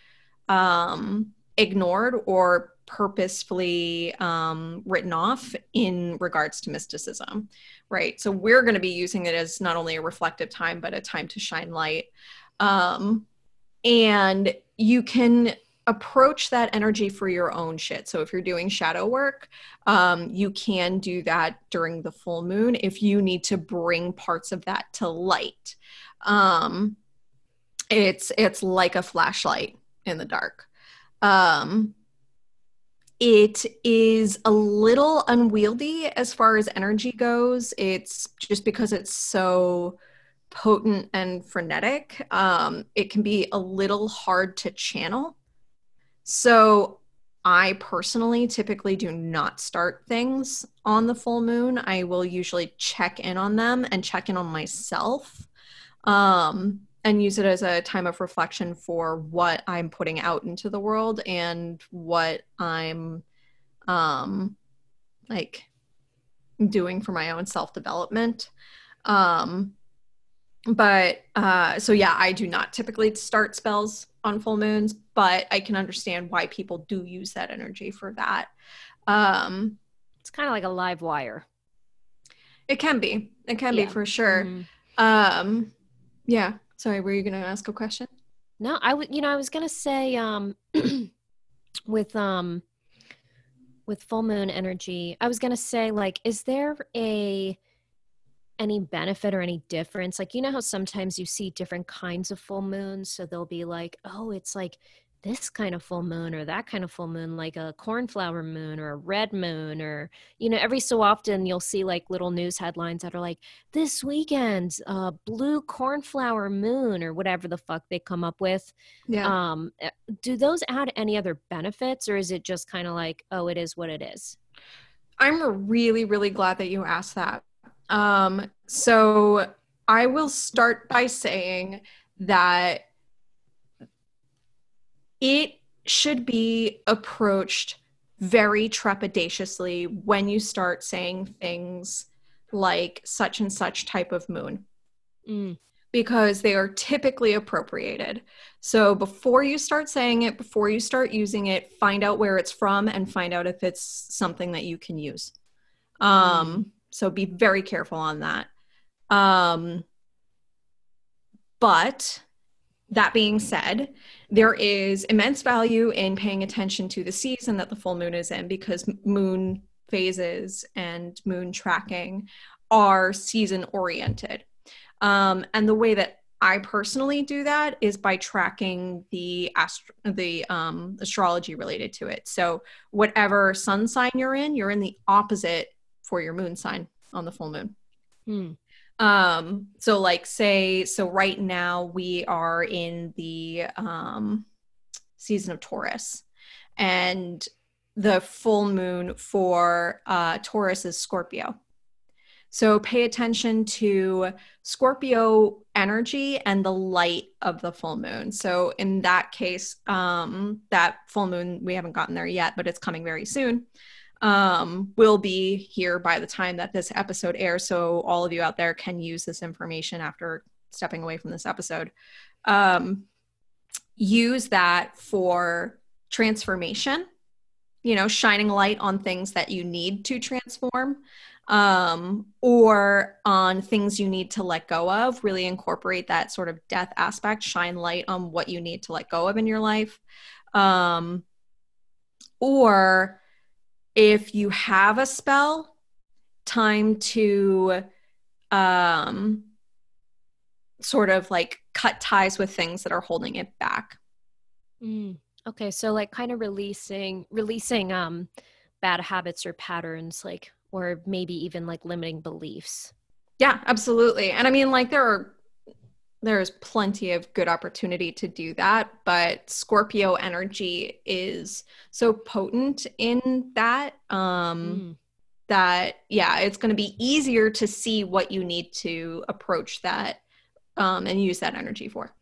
um, ignored or purposefully um, written off in regards to mysticism, right? So we're going to be using it as not only a reflective time, but a time to shine light. Um, and you can approach that energy for your own shit. So if you're doing shadow work, um, you can do that during the full moon if you need to bring parts of that to light. Um, it's it's like a flashlight in the dark. Um, it is a little unwieldy as far as energy goes. It's just because it's so potent and frenetic. Um, it can be a little hard to channel. So I personally typically do not start things on the full moon. I will usually check in on them and check in on myself um, and use it as a time of reflection for what I'm putting out into the world and what I'm um, like doing for my own self development. Um, but uh, so yeah, I do not typically start spells on full moons, but I can understand why people do use that energy for that. Um, it's kind of like a live wire. It can be. It can yeah. be for sure. Mm-hmm. Um, yeah. Sorry, were you going to ask a question? No, I would. You know, I was going to say um, [clears throat] with um, with full moon energy. I was going to say, like, is there a any benefit or any difference? Like, you know how sometimes you see different kinds of full moons? So they'll be like, oh, it's like this kind of full moon or that kind of full moon, like a cornflower moon or a red moon, or, you know, every so often you'll see like little news headlines that are like, this weekend, uh, blue cornflower moon or whatever the fuck they come up with. Yeah. Um, eh, do those add any other benefits or is it just kind of like, oh, it is what it is? I'm really, really glad that you asked that um, so I will start by saying that it should be approached very trepidatiously when you start saying things like such and such type of moon. Mm. Because they are typically appropriated. So before you start saying it, before you start using it, find out where it's from and find out if it's something that you can use. Um, mm. So be very careful on that. Um, but that being said, there is immense value in paying attention to the season that the full moon is in because moon phases and moon tracking are season oriented. Um, and the way that I personally do that is by tracking the astro- the um, astrology related to it. So whatever sun sign you're in, you're in the opposite for your moon sign on the full moon. Hmm. Um, so like say, so right now we are in the um, season of Taurus and the full moon for uh, Taurus is Scorpio. So pay attention to Scorpio energy and the light of the full moon. So in that case, um, that full moon, we haven't gotten there yet, but it's coming very soon um, will be here by the time that this episode airs. So all of you out there can use this information after stepping away from this episode. Um, use that for transformation, you know, shining light on things that you need to transform um, or on things you need to let go of. Really incorporate that sort of death aspect, shine light on what you need to let go of in your life. Um, or if you have a spell, time to um, sort of like cut ties with things that are holding it back. Mm, okay, so like kind of releasing releasing um bad habits or patterns like or maybe even like limiting beliefs. Yeah, absolutely. And I mean like there are there's plenty of good opportunity to do that but scorpio energy is so potent in that um mm. that yeah it's going to be easier to see what you need to approach that um and use that energy for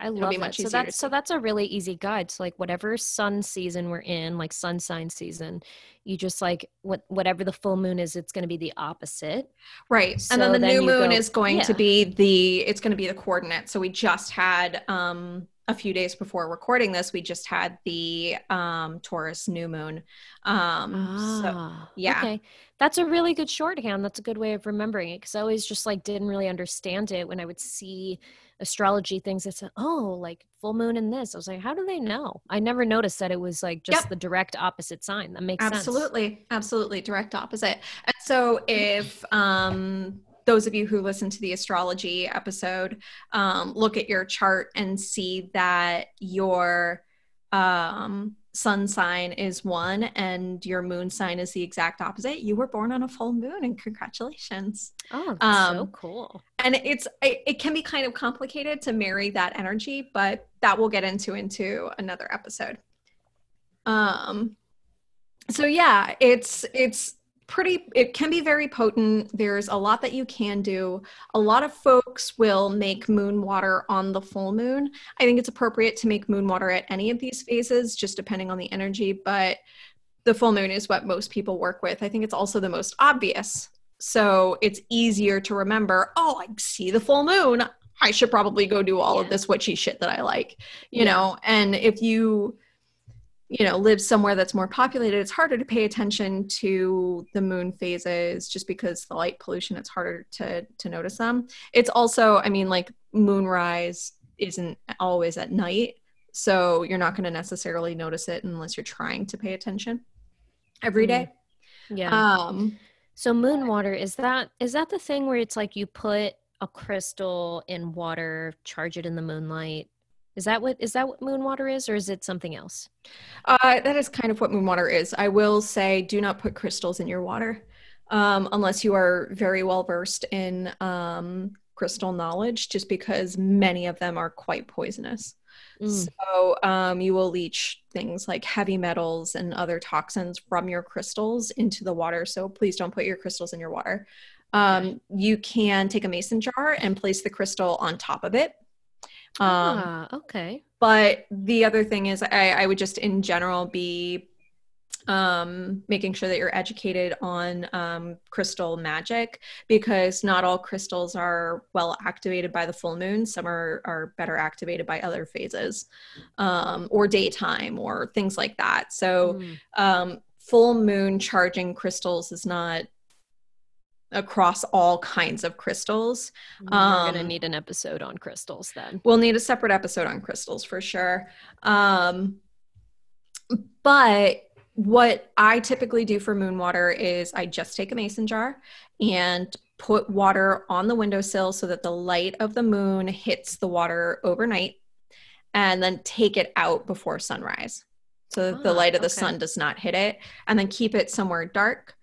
I love that. So that's so that's a really easy guide. So like whatever sun season we're in, like sun sign season, you just like what whatever the full moon is, it's going to be the opposite. Right. So and then the then new moon go, is going yeah. to be the it's going to be the coordinate. So we just had um a few days before recording this, we just had the um, Taurus new moon. Um, ah, so, yeah. Okay. That's a really good shorthand. That's a good way of remembering it because I always just like didn't really understand it when I would see astrology things that said, oh, like full moon in this. I was like, how do they know? I never noticed that it was like just yep. the direct opposite sign. That makes absolutely, sense. Absolutely, direct opposite. And so if um those of you who listen to the astrology episode um, look at your chart and see that your um, sun sign is one and your moon sign is the exact opposite. You were born on a full moon and congratulations. Oh um, so cool. and it's it, it, can be kind of complicated to marry that energy but that we'll get into into another episode. Um so yeah it's it's pretty it can be very potent. There's a lot that you can do. A lot of folks will make moon water on the full moon. I think it's appropriate to make moon water at any of these phases just depending on the energy but the full moon is what most people work with. I think it's also the most obvious. So it's easier to remember oh i see the full moon. I should probably go do all yeah. of this witchy shit that i like you yeah. know? And if you you know live somewhere that's more populated it's harder to pay attention to the moon phases just because the light pollution it's harder to to notice them. It's also i mean like moonrise isn't always at night so you're not going to necessarily notice it unless you're trying to pay attention every day. Mm. yeah. Um so moon water is that is that the thing where it's like you put a crystal in water charge it in the moonlight is that what is that what moon water is, or is it something else? Uh, that is kind of what moon water is. I will say, do not put crystals in your water um, unless you are very well versed in um, crystal knowledge, just because many of them are quite poisonous. Mm. So um, you will leach things like heavy metals and other toxins from your crystals into the water. So please don't put your crystals in your water. Um, you can take a mason jar and place the crystal on top of it um, ah, okay. But the other thing is, I, I would just in general be um, making sure that you're educated on um, crystal magic because not all crystals are well activated by the full moon. Some are, are better activated by other phases um, or daytime or things like that. So, mm. um, full moon charging crystals is not across all kinds of crystals. We're um, going to need an episode on crystals then. We'll need a separate episode on crystals for sure. Um, but what I typically do for moon water is I just take a mason jar and put water on the windowsill so that the light of the moon hits the water overnight and then take it out before sunrise so that the light of the okay. sun does not hit it and then keep it somewhere dark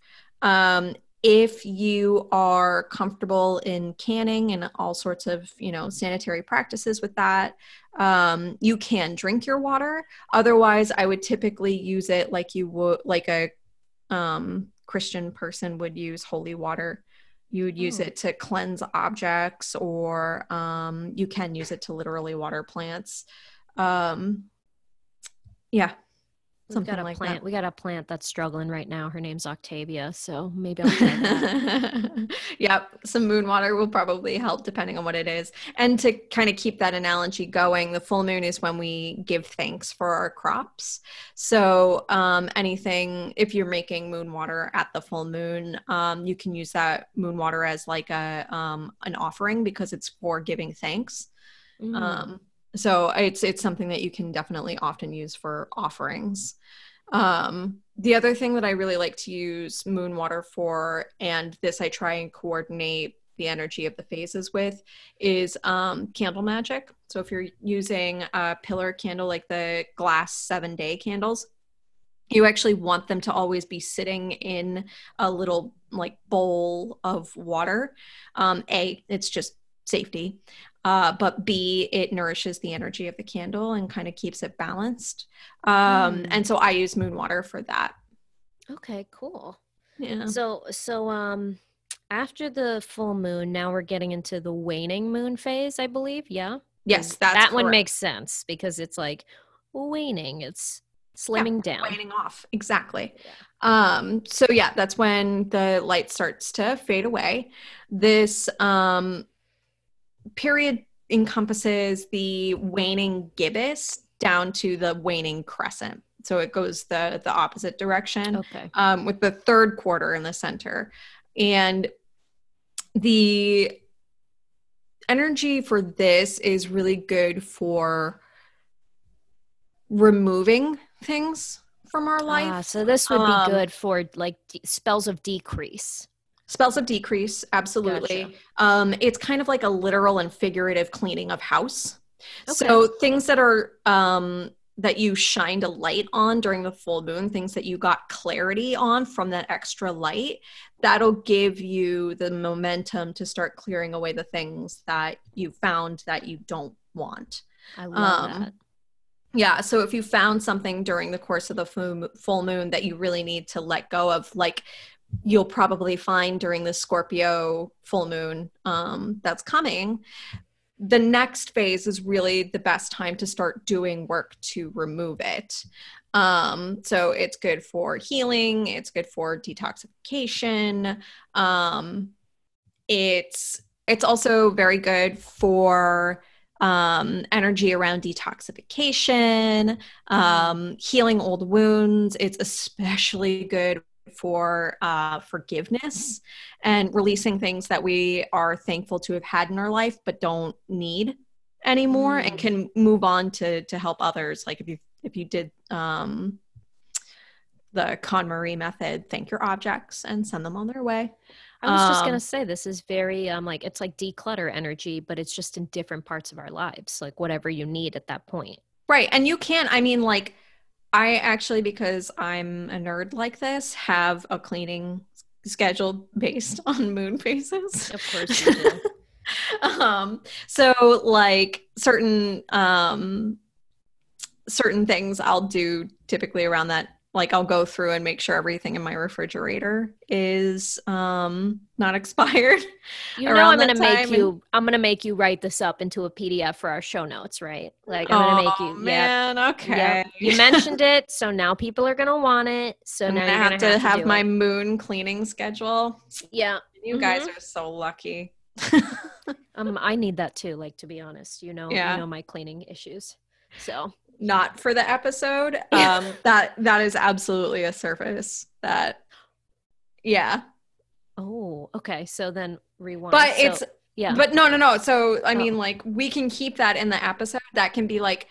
um, if you are comfortable in canning and all sorts of you know sanitary practices with that um, you can drink your water. Otherwise i would typically use it like you would like a um, christian person would use holy water. You would use oh. it to cleanse objects or um, you can use it to literally water plants. Um, yeah Something got a like plant. That. We got a plant that's struggling right now. Her name's Octavia, so maybe I'll that. [laughs] yep, some moon water will probably help depending on what it is. And to kind of keep that analogy going, the full moon is when we give thanks for our crops. So um, anything, if you're making moon water at the full moon, um, you can use that moon water as like a um, an offering because it's for giving thanks. Mm. So it's it's something that you can definitely often use for offerings. Um, the other thing that i really like to use moon water for and this i try and coordinate the energy of the phases with is um, candle magic. So if you're using a pillar candle like the glass seven day candles you actually want them to always be sitting in a little like bowl of water. Um, a it's just safety uh, but B, it nourishes the energy of the candle and kind of keeps it balanced. Um, mm. And so I use moon water for that. Okay, cool. Yeah. So, so um, after the full moon, now we're getting into the waning moon phase, I believe. Yeah. Yes, that correct. one makes sense because it's like waning. It's slimming yeah, down, waning off. Exactly. Yeah. Um, so yeah, that's when the light starts to fade away. This um period encompasses the waning gibbous down to the waning crescent. So it goes the the opposite direction Okay. um, with the third quarter in the center. And the energy for this is really good for removing things from our life. Ah, so this would be Um, good for like de- spells of decrease. Spells of decrease, absolutely. Gotcha. Um, it's kind of like a literal and figurative cleaning of house. Okay. So things that are um, that you shined a light on during the full moon, things that you got clarity on from that extra light, that'll give you the momentum to start clearing away the things that you found that you don't want. I love um, that. Yeah. So if you found something during the course of the full full moon that you really need to let go of, like you'll probably find during the Scorpio full moon um, that's coming, the next phase is really the best time to start doing work to remove it. Um, so it's good for healing, it's good for detoxification. Um, it's it's also very good for um, energy around detoxification, um, healing old wounds. It's especially good for uh, forgiveness and releasing things that we are thankful to have had in our life but don't need anymore and Mm. can move on to to help others. Like if you if you did um, the KonMari method, thank your objects and send them on their way. I was just um, gonna say this is very um like it's like declutter energy, but it's just in different parts of our lives, like whatever you need at that point. Right. And you can't. I mean, like, I actually, because I'm a nerd like this, have a cleaning schedule based [laughs] on moon phases. Of course you do. [laughs] um, so like certain um certain things I'll do typically around that like I'll go through and make sure everything in my refrigerator is um not [laughs] expired. You know I'm gonna make time you I'm gonna make you write this up into a PDF for our show notes, right? Like I'm gonna make Oh, you yeah. man, okay. Yep. You mentioned it, so now people are gonna want it. So now you're have gonna to have my it. moon cleaning schedule. yeah. You guys Mhm. are so lucky. Um, I need that too. Like to be honest, you know, Yeah. you know my cleaning issues. So Not for the episode. [laughs] Um, that that is absolutely a surface that, yeah. oh, okay. So then rewind. But So- it's yeah. but no no no. So I Oh. mean, like we can keep that in the episode. That can be like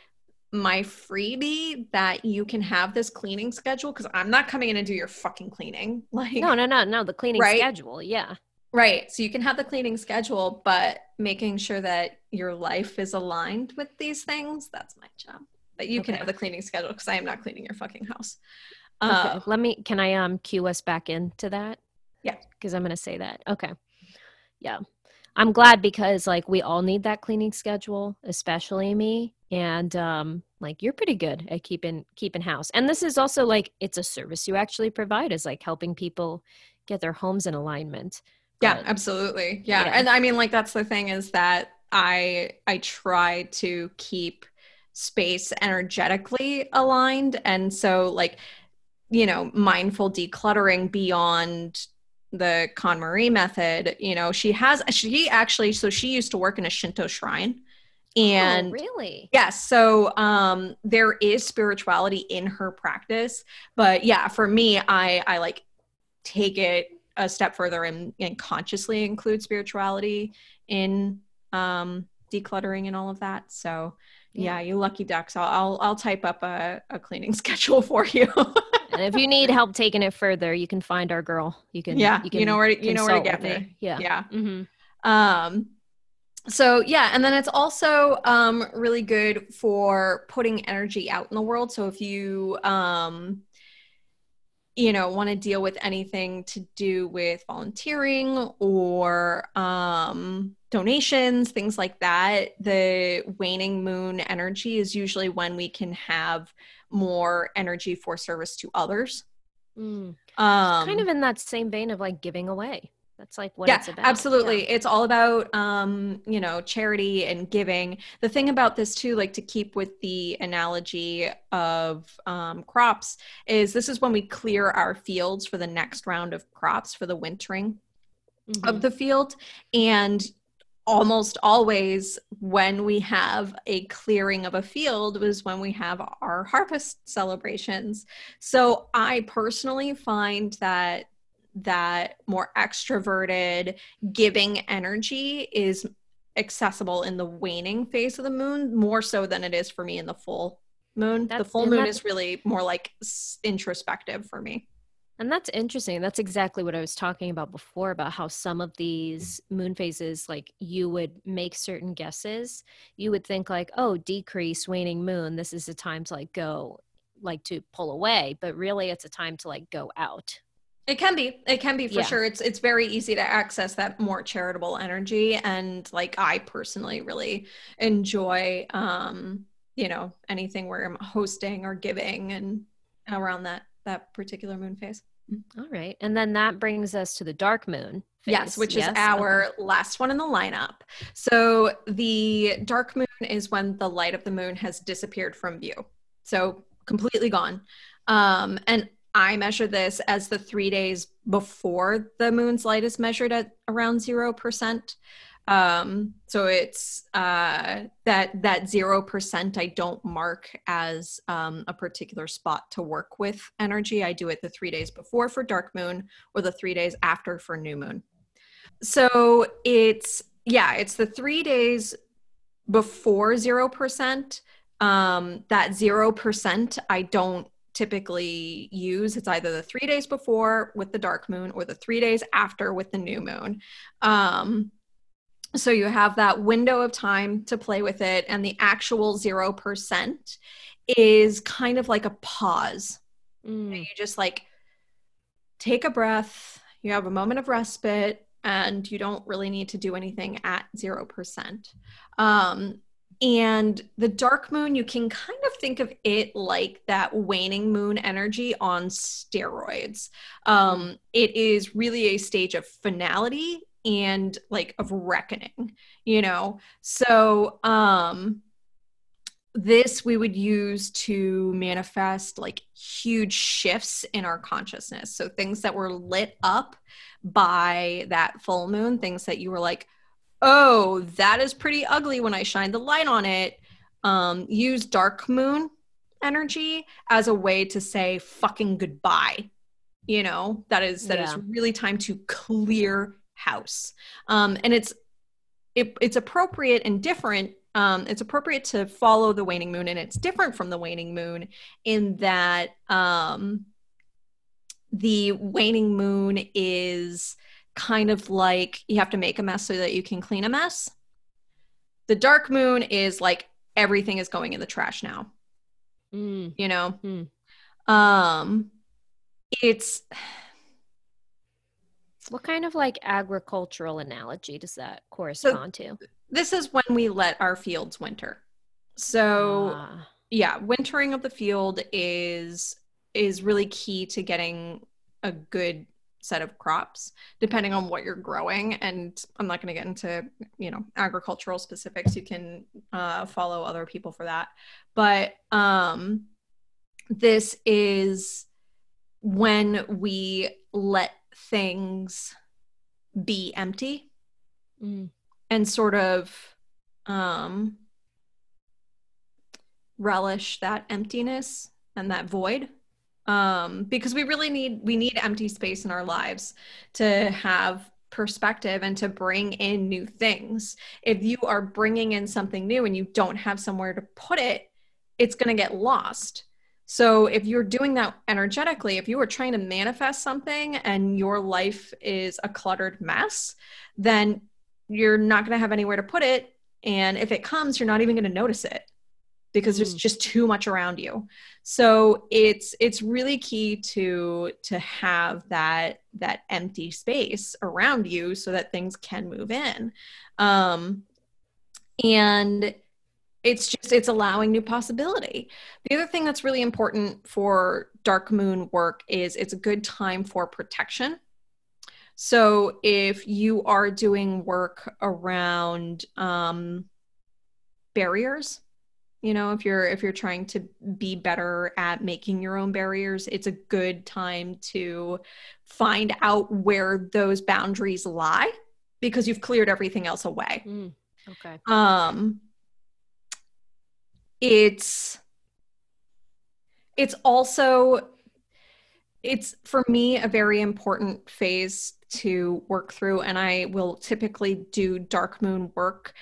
my freebie that you can have this cleaning schedule because I'm not coming in and do your fucking cleaning. [laughs] Like no, no, no, no. The cleaning Right? schedule. Yeah. Right. So you can have the cleaning schedule, but making sure that your life is aligned with these things, that's my job. But you can have the cleaning schedule because I am not cleaning your fucking house. Okay. Uh, Let me. Can I um cue us back into that? Yeah. Because I'm gonna say that. Okay. Yeah. I'm glad because like we all need that cleaning schedule, especially me. And um like you're pretty good at keeping keeping house. And this is also like it's a service you actually provide is like helping people get their homes in alignment. yeah, But- absolutely. Yeah. Yeah. And I mean, like, that's the thing is that I, I try to keep space energetically aligned. And so, like, you know, mindful decluttering beyond the KonMari method, you know, she has, she actually, so she used to work in a Shinto shrine. And oh, really? Yes. So um there is spirituality in her practice. But yeah, for me, I I like take it a step further and, and consciously include spirituality in um decluttering and all of that. So yeah, you lucky ducks. I'll I'll, I'll type up a, a cleaning [laughs] schedule for you. And if you need help taking it further, you can find our girl. You can yeah, you you, know where to, you know where to get her. me. Yeah. Yeah. Mm-hmm. Um, so yeah, and then it's also um, really good for putting energy out in the world. So if you um, you know want to deal with anything to do with volunteering or um, donations, things like that, the waning moon energy is usually when we can have more energy for service to others. Mm. Um, kind of in that same vein of like giving away. That's like what yeah, it's about. absolutely. Yeah. It's all about um, you know, charity and giving. The thing about this too, like to keep with the analogy of um, crops, is this is when we clear our fields for the next round of crops for the wintering Mhm. of the field, and almost always when we have a clearing of a field was when we have our harvest celebrations. So i personally find that that more extroverted giving energy is accessible in the waning phase of the moon more so than it is for me in the full moon. That's, the full moon is really more like introspective for me and that's interesting. That's exactly what I was talking about before about how some of these moon phases, like you would make certain guesses. You would think, like, oh, decrease, waning moon, this is a time to like go, like to pull away. But really, it's a time to like go out. It can be. It can be for yeah. sure. It's it's very easy to access that more charitable energy and like I personally really enjoy um, you know, anything where I'm hosting or giving and around that that particular moon phase. All right. And then that brings us to the dark moon. Phase. Yes, which yes. is our okay. last one in the lineup. So the dark moon is when the light of the moon has disappeared from view. So completely gone. Um, and I measure this as the three days before the moon's light is measured at around 0%. Um, so it's uh, that that zero percent I don't mark as um, a particular spot to work with energy. I do it the three days before for dark moon or the three days after for new moon. So it's yeah, it's the three days before zero percent. Um, that zero percent I don't typically use. It's either the three days before with the dark moon or the three days after with the new moon. Um, so you have that window of time to play with it, and the actual 0% is kind of like a pause. Mm. You just like take a breath, you have a moment of respite, and you don't really need to do anything at 0%. Um, and the dark moon, you can kind of think of it like that waning moon energy on steroids. Um, it is really a stage of finality and like of reckoning you know? So um this we would use to manifest like huge shifts in our consciousness. So things that were lit up by that full moon things that you were like oh that is pretty ugly when i shine the light on it. Um use dark moon energy as a way to say fucking goodbye you know? That is that yeah. is really time to clear house. Um, and it's it, it's appropriate and different. Um, it's appropriate to follow the waning moon, and it's different from the waning moon in that um, the waning moon is kind of like you have to make a mess so that you can clean a mess. The dark moon is like everything is going in the trash now. Mm. You know, mm. um, it's what kind of like agricultural analogy does that correspond so to? This is when we let our fields winter. So ah. yeah, wintering of the field is is really key to getting a good set of crops depending on what you're growing and i'm not going to get into you know agricultural specifics you can uh, follow other people for that but um this is when we let things be empty mm. and sort of um, relish that emptiness and that void. Um, because we really need we need empty space in our lives to have perspective and to bring in new things. If you are bringing in something new and you don't have somewhere to put it it's going to get lost so if you're doing that energetically, if you are trying to manifest something and your life is a cluttered mess, then you're not going to have anywhere to put it. And if it comes, you're not even going to notice it because mm. there's just too much around you. So it's it's really key to to have that that empty space around you so that things can move in. Um, and it's just it's allowing new possibility the other thing that's really important for dark moon work is it's a good time for protection so if you are doing work around um, barriers you know if you're if you're trying to be better at making your own barriers it's a good time to find out where those boundaries lie because you've cleared everything else away. Mm, okay. Um, it's it's also it's for me a very important phase to work through and i will typically do dark moon work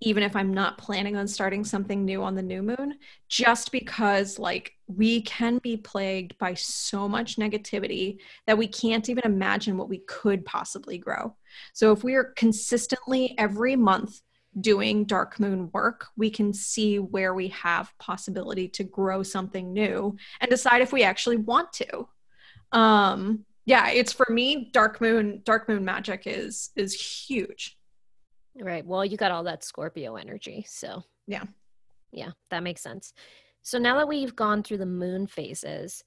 even if i'm not planning on starting something new on the new moon just because like we can be plagued by so much negativity that we can't even imagine what we could possibly grow. So if we are consistently every month doing dark moon work, we can see where we have possibility to grow something new and decide if we actually want to. Um, yeah, it's for me, dark moon, dark moon magic is is huge. Right. Well, you got all that Scorpio energy. So yeah. Yeah, that makes sense. So now that we've gone through the moon phases,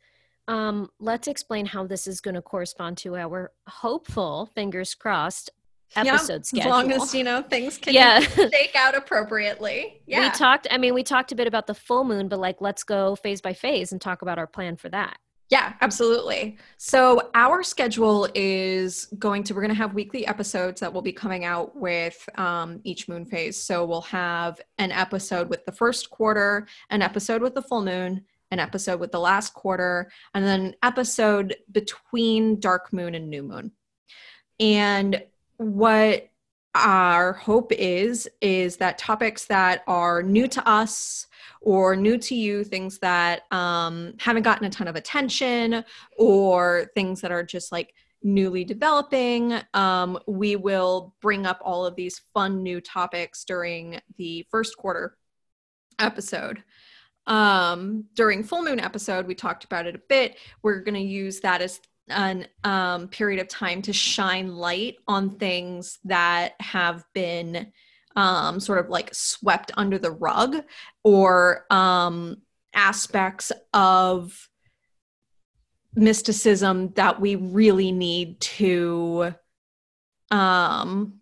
um, let's explain how this is going to correspond to our hopeful, fingers crossed, episode yeah, schedule. As long as you know things can Yeah. [laughs] shake out appropriately. Yeah. We talked, I mean, we talked a bit about the full moon, but like, let's go phase by phase and talk about our plan for that. Yeah, absolutely. So our schedule is going to, we're going to have weekly episodes that will be coming out with um, each moon phase. So we'll have an episode with the first quarter, an episode with the full moon, an episode with the last quarter, and then an episode between dark moon and new moon. And what our hope is, is that topics that are new to us, or new to you, things that um, haven't gotten a ton of attention, or things that are just like newly developing. Um, we will bring up all of these fun new topics during the first quarter episode. Um, during full moon episode, we talked about it a bit. We're going to use that as an um, period of time to shine light on things that have been um, sort of like swept under the rug or um, aspects of mysticism that we really need to um,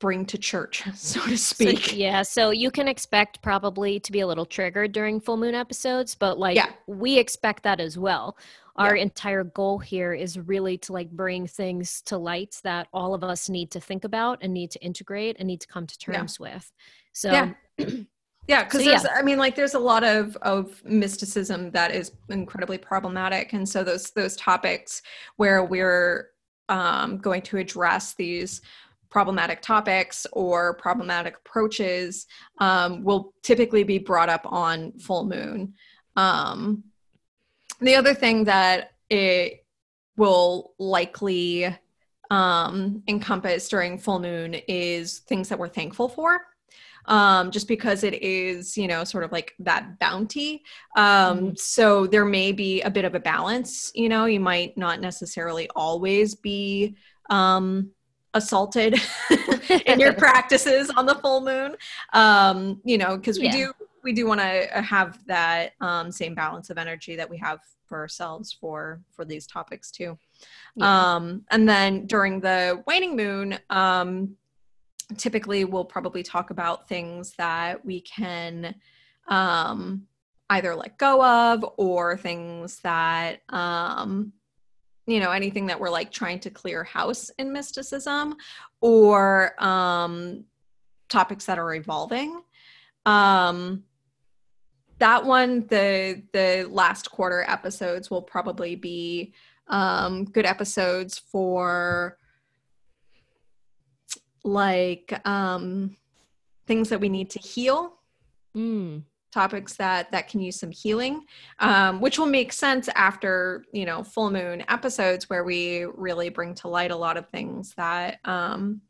bring to church, [laughs] so to speak. So, yeah, so you can expect probably to be a little triggered during full moon episodes, but like Yeah. we expect that as well. Our Yeah. entire goal here is really to like bring things to light that all of us need to think about and need to integrate and need to come to Yeah. terms with. So Yeah. [clears throat] Yeah, because So, there's, I mean, like, there's a lot of of mysticism that is incredibly problematic, and so those those topics where we're um, going to address these problematic topics or problematic approaches um, will typically be brought up on full moon. Um, the other thing that it will likely um, encompass during full moon is things that we're thankful for um, just because it is, you know, sort of like that bounty. Um, So there may be a bit of a balance. You know, you might not necessarily always be um, assaulted [laughs] in your [laughs] practices on the full moon. Um, you know, because we Yeah. do we do want to have that um, same balance of energy that we have for ourselves for for these topics too. Yeah. Um, and then during the waning moon, um, typically we'll probably talk about things that we can um, either let go of or things that um, you know anything that we're like trying to clear house in mysticism or um, topics that are evolving um, that one the the last quarter episodes will probably be um, good episodes for like um, things that we need to heal Mm. Topics that that can use some healing um, which will make sense after you know full moon episodes where we really bring to light a lot of things that um,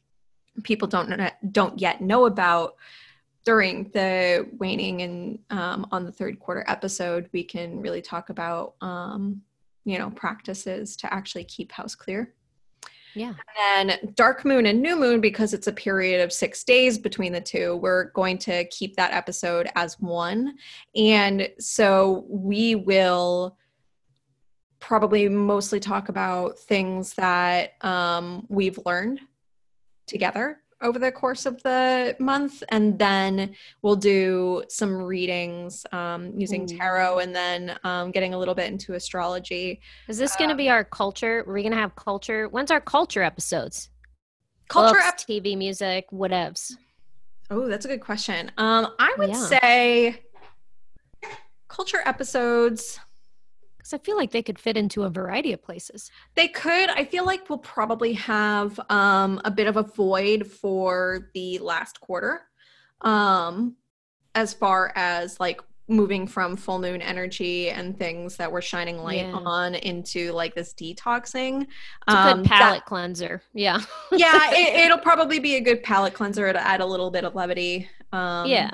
people don't don't yet know about. During the waning and um, on the third quarter episode we can really talk about um, you know practices to actually keep house clear Yeah. and then dark moon and new moon, because it's a period of six days between the two, we're going to keep that episode as one. And so we will probably mostly talk about things that um, we've learned together over the course of the month. And then we'll do some readings um, using tarot and then um, getting a little bit into astrology. Is this going to be our culture? We're going to have culture? When's our culture episodes? culture Books, ep- TV, music, whatevs. Oh, that's a good question. Um, I would Yeah. say culture episodes. Because I feel like they could fit into a variety of places. They could. I feel like we'll probably have um, a bit of a void for the last quarter, um, as far as like moving from full moon energy and things that we're shining light Yeah. on into like this detoxing. It's a Um, good that- palate cleanser. Yeah. yeah, [laughs] it, it'll probably be a good palate cleanser to add a little bit of levity. Um, yeah.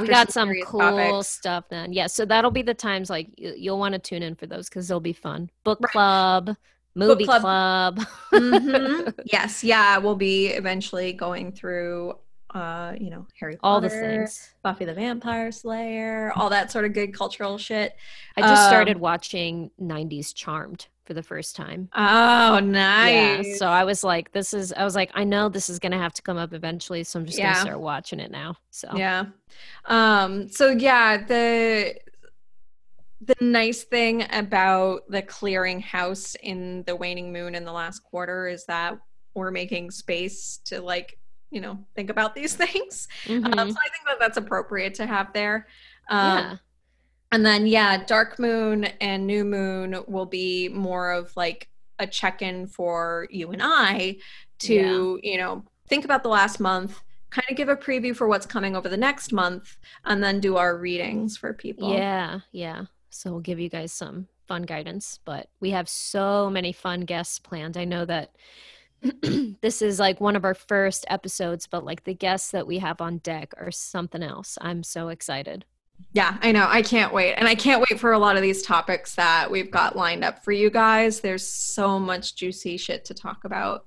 We got some serious cool topics. stuff then. Yeah. So that'll be the times like you'll want to tune in for those because they'll be fun. Book Right. club, movie club. club. [laughs] Mhm. Yes, yeah, we'll be eventually going through, uh, you know, Harry All the things. Buffy the Vampire Slayer, all that sort of good cultural shit. I just Um, started watching 90s Charmed for the first time. Oh, nice. Yeah. So I was like, this is, I was like, I know this is going to have to come up eventually. So I'm just going to start watching it now. So Yeah. Um, so yeah, the the nice thing about the clearing house in the waning moon in the last quarter is that we're making space to like, you know, think about these [laughs] things. Mhm. Um, so I think that that's appropriate to have there. Um, yeah. And then, yeah, dark moon and new moon will be more of like a check in for you and I to, you know, think about the last month, kind of give a preview for what's coming over the next month, and then do our readings for people. Yeah, yeah. So we'll give you guys some fun guidance, but we have so many fun guests planned. I know that [clears throat] this is like one of our first episodes, but like the guests that we have on deck are something else. I'm so excited. Yeah, I know. I can't wait. And I can't wait for a lot of these topics that we've got lined up for you guys. There's so much juicy shit to talk about.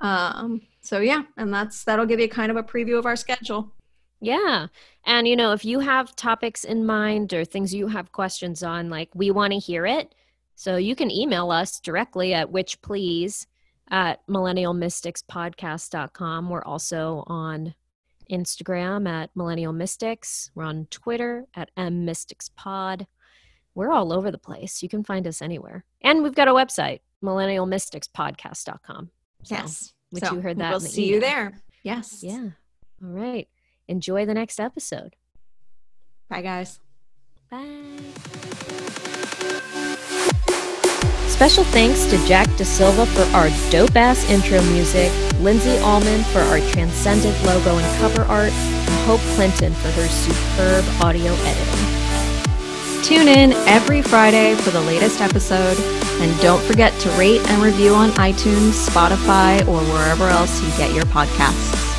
Um, so yeah, and that's that'll give you kind of a preview of our schedule. Yeah. And you know, if you have topics in mind or things you have questions on, like we want to hear it. So you can email us directly at which please at millennialmysticspodcast.com. We're also on Instagram at Millennial Mystics. We're on Twitter at M Mystics Pod. We're all over the place. You can find us anywhere. And we've got a website, millennial millennialmysticspodcast.com. So, Yes. which So you heard that We'll see you there. Yes. Yeah. All right. Enjoy the next episode. Bye guys. Bye. Special thanks to Jack De Silva for our dope ass intro music, Lindsay Allman for our transcendent logo and cover art, and Hope Clinton for her superb audio editing. Tune in every Friday for the latest episode, and don't forget to rate and review on iTunes, Spotify, or wherever else you get your podcasts.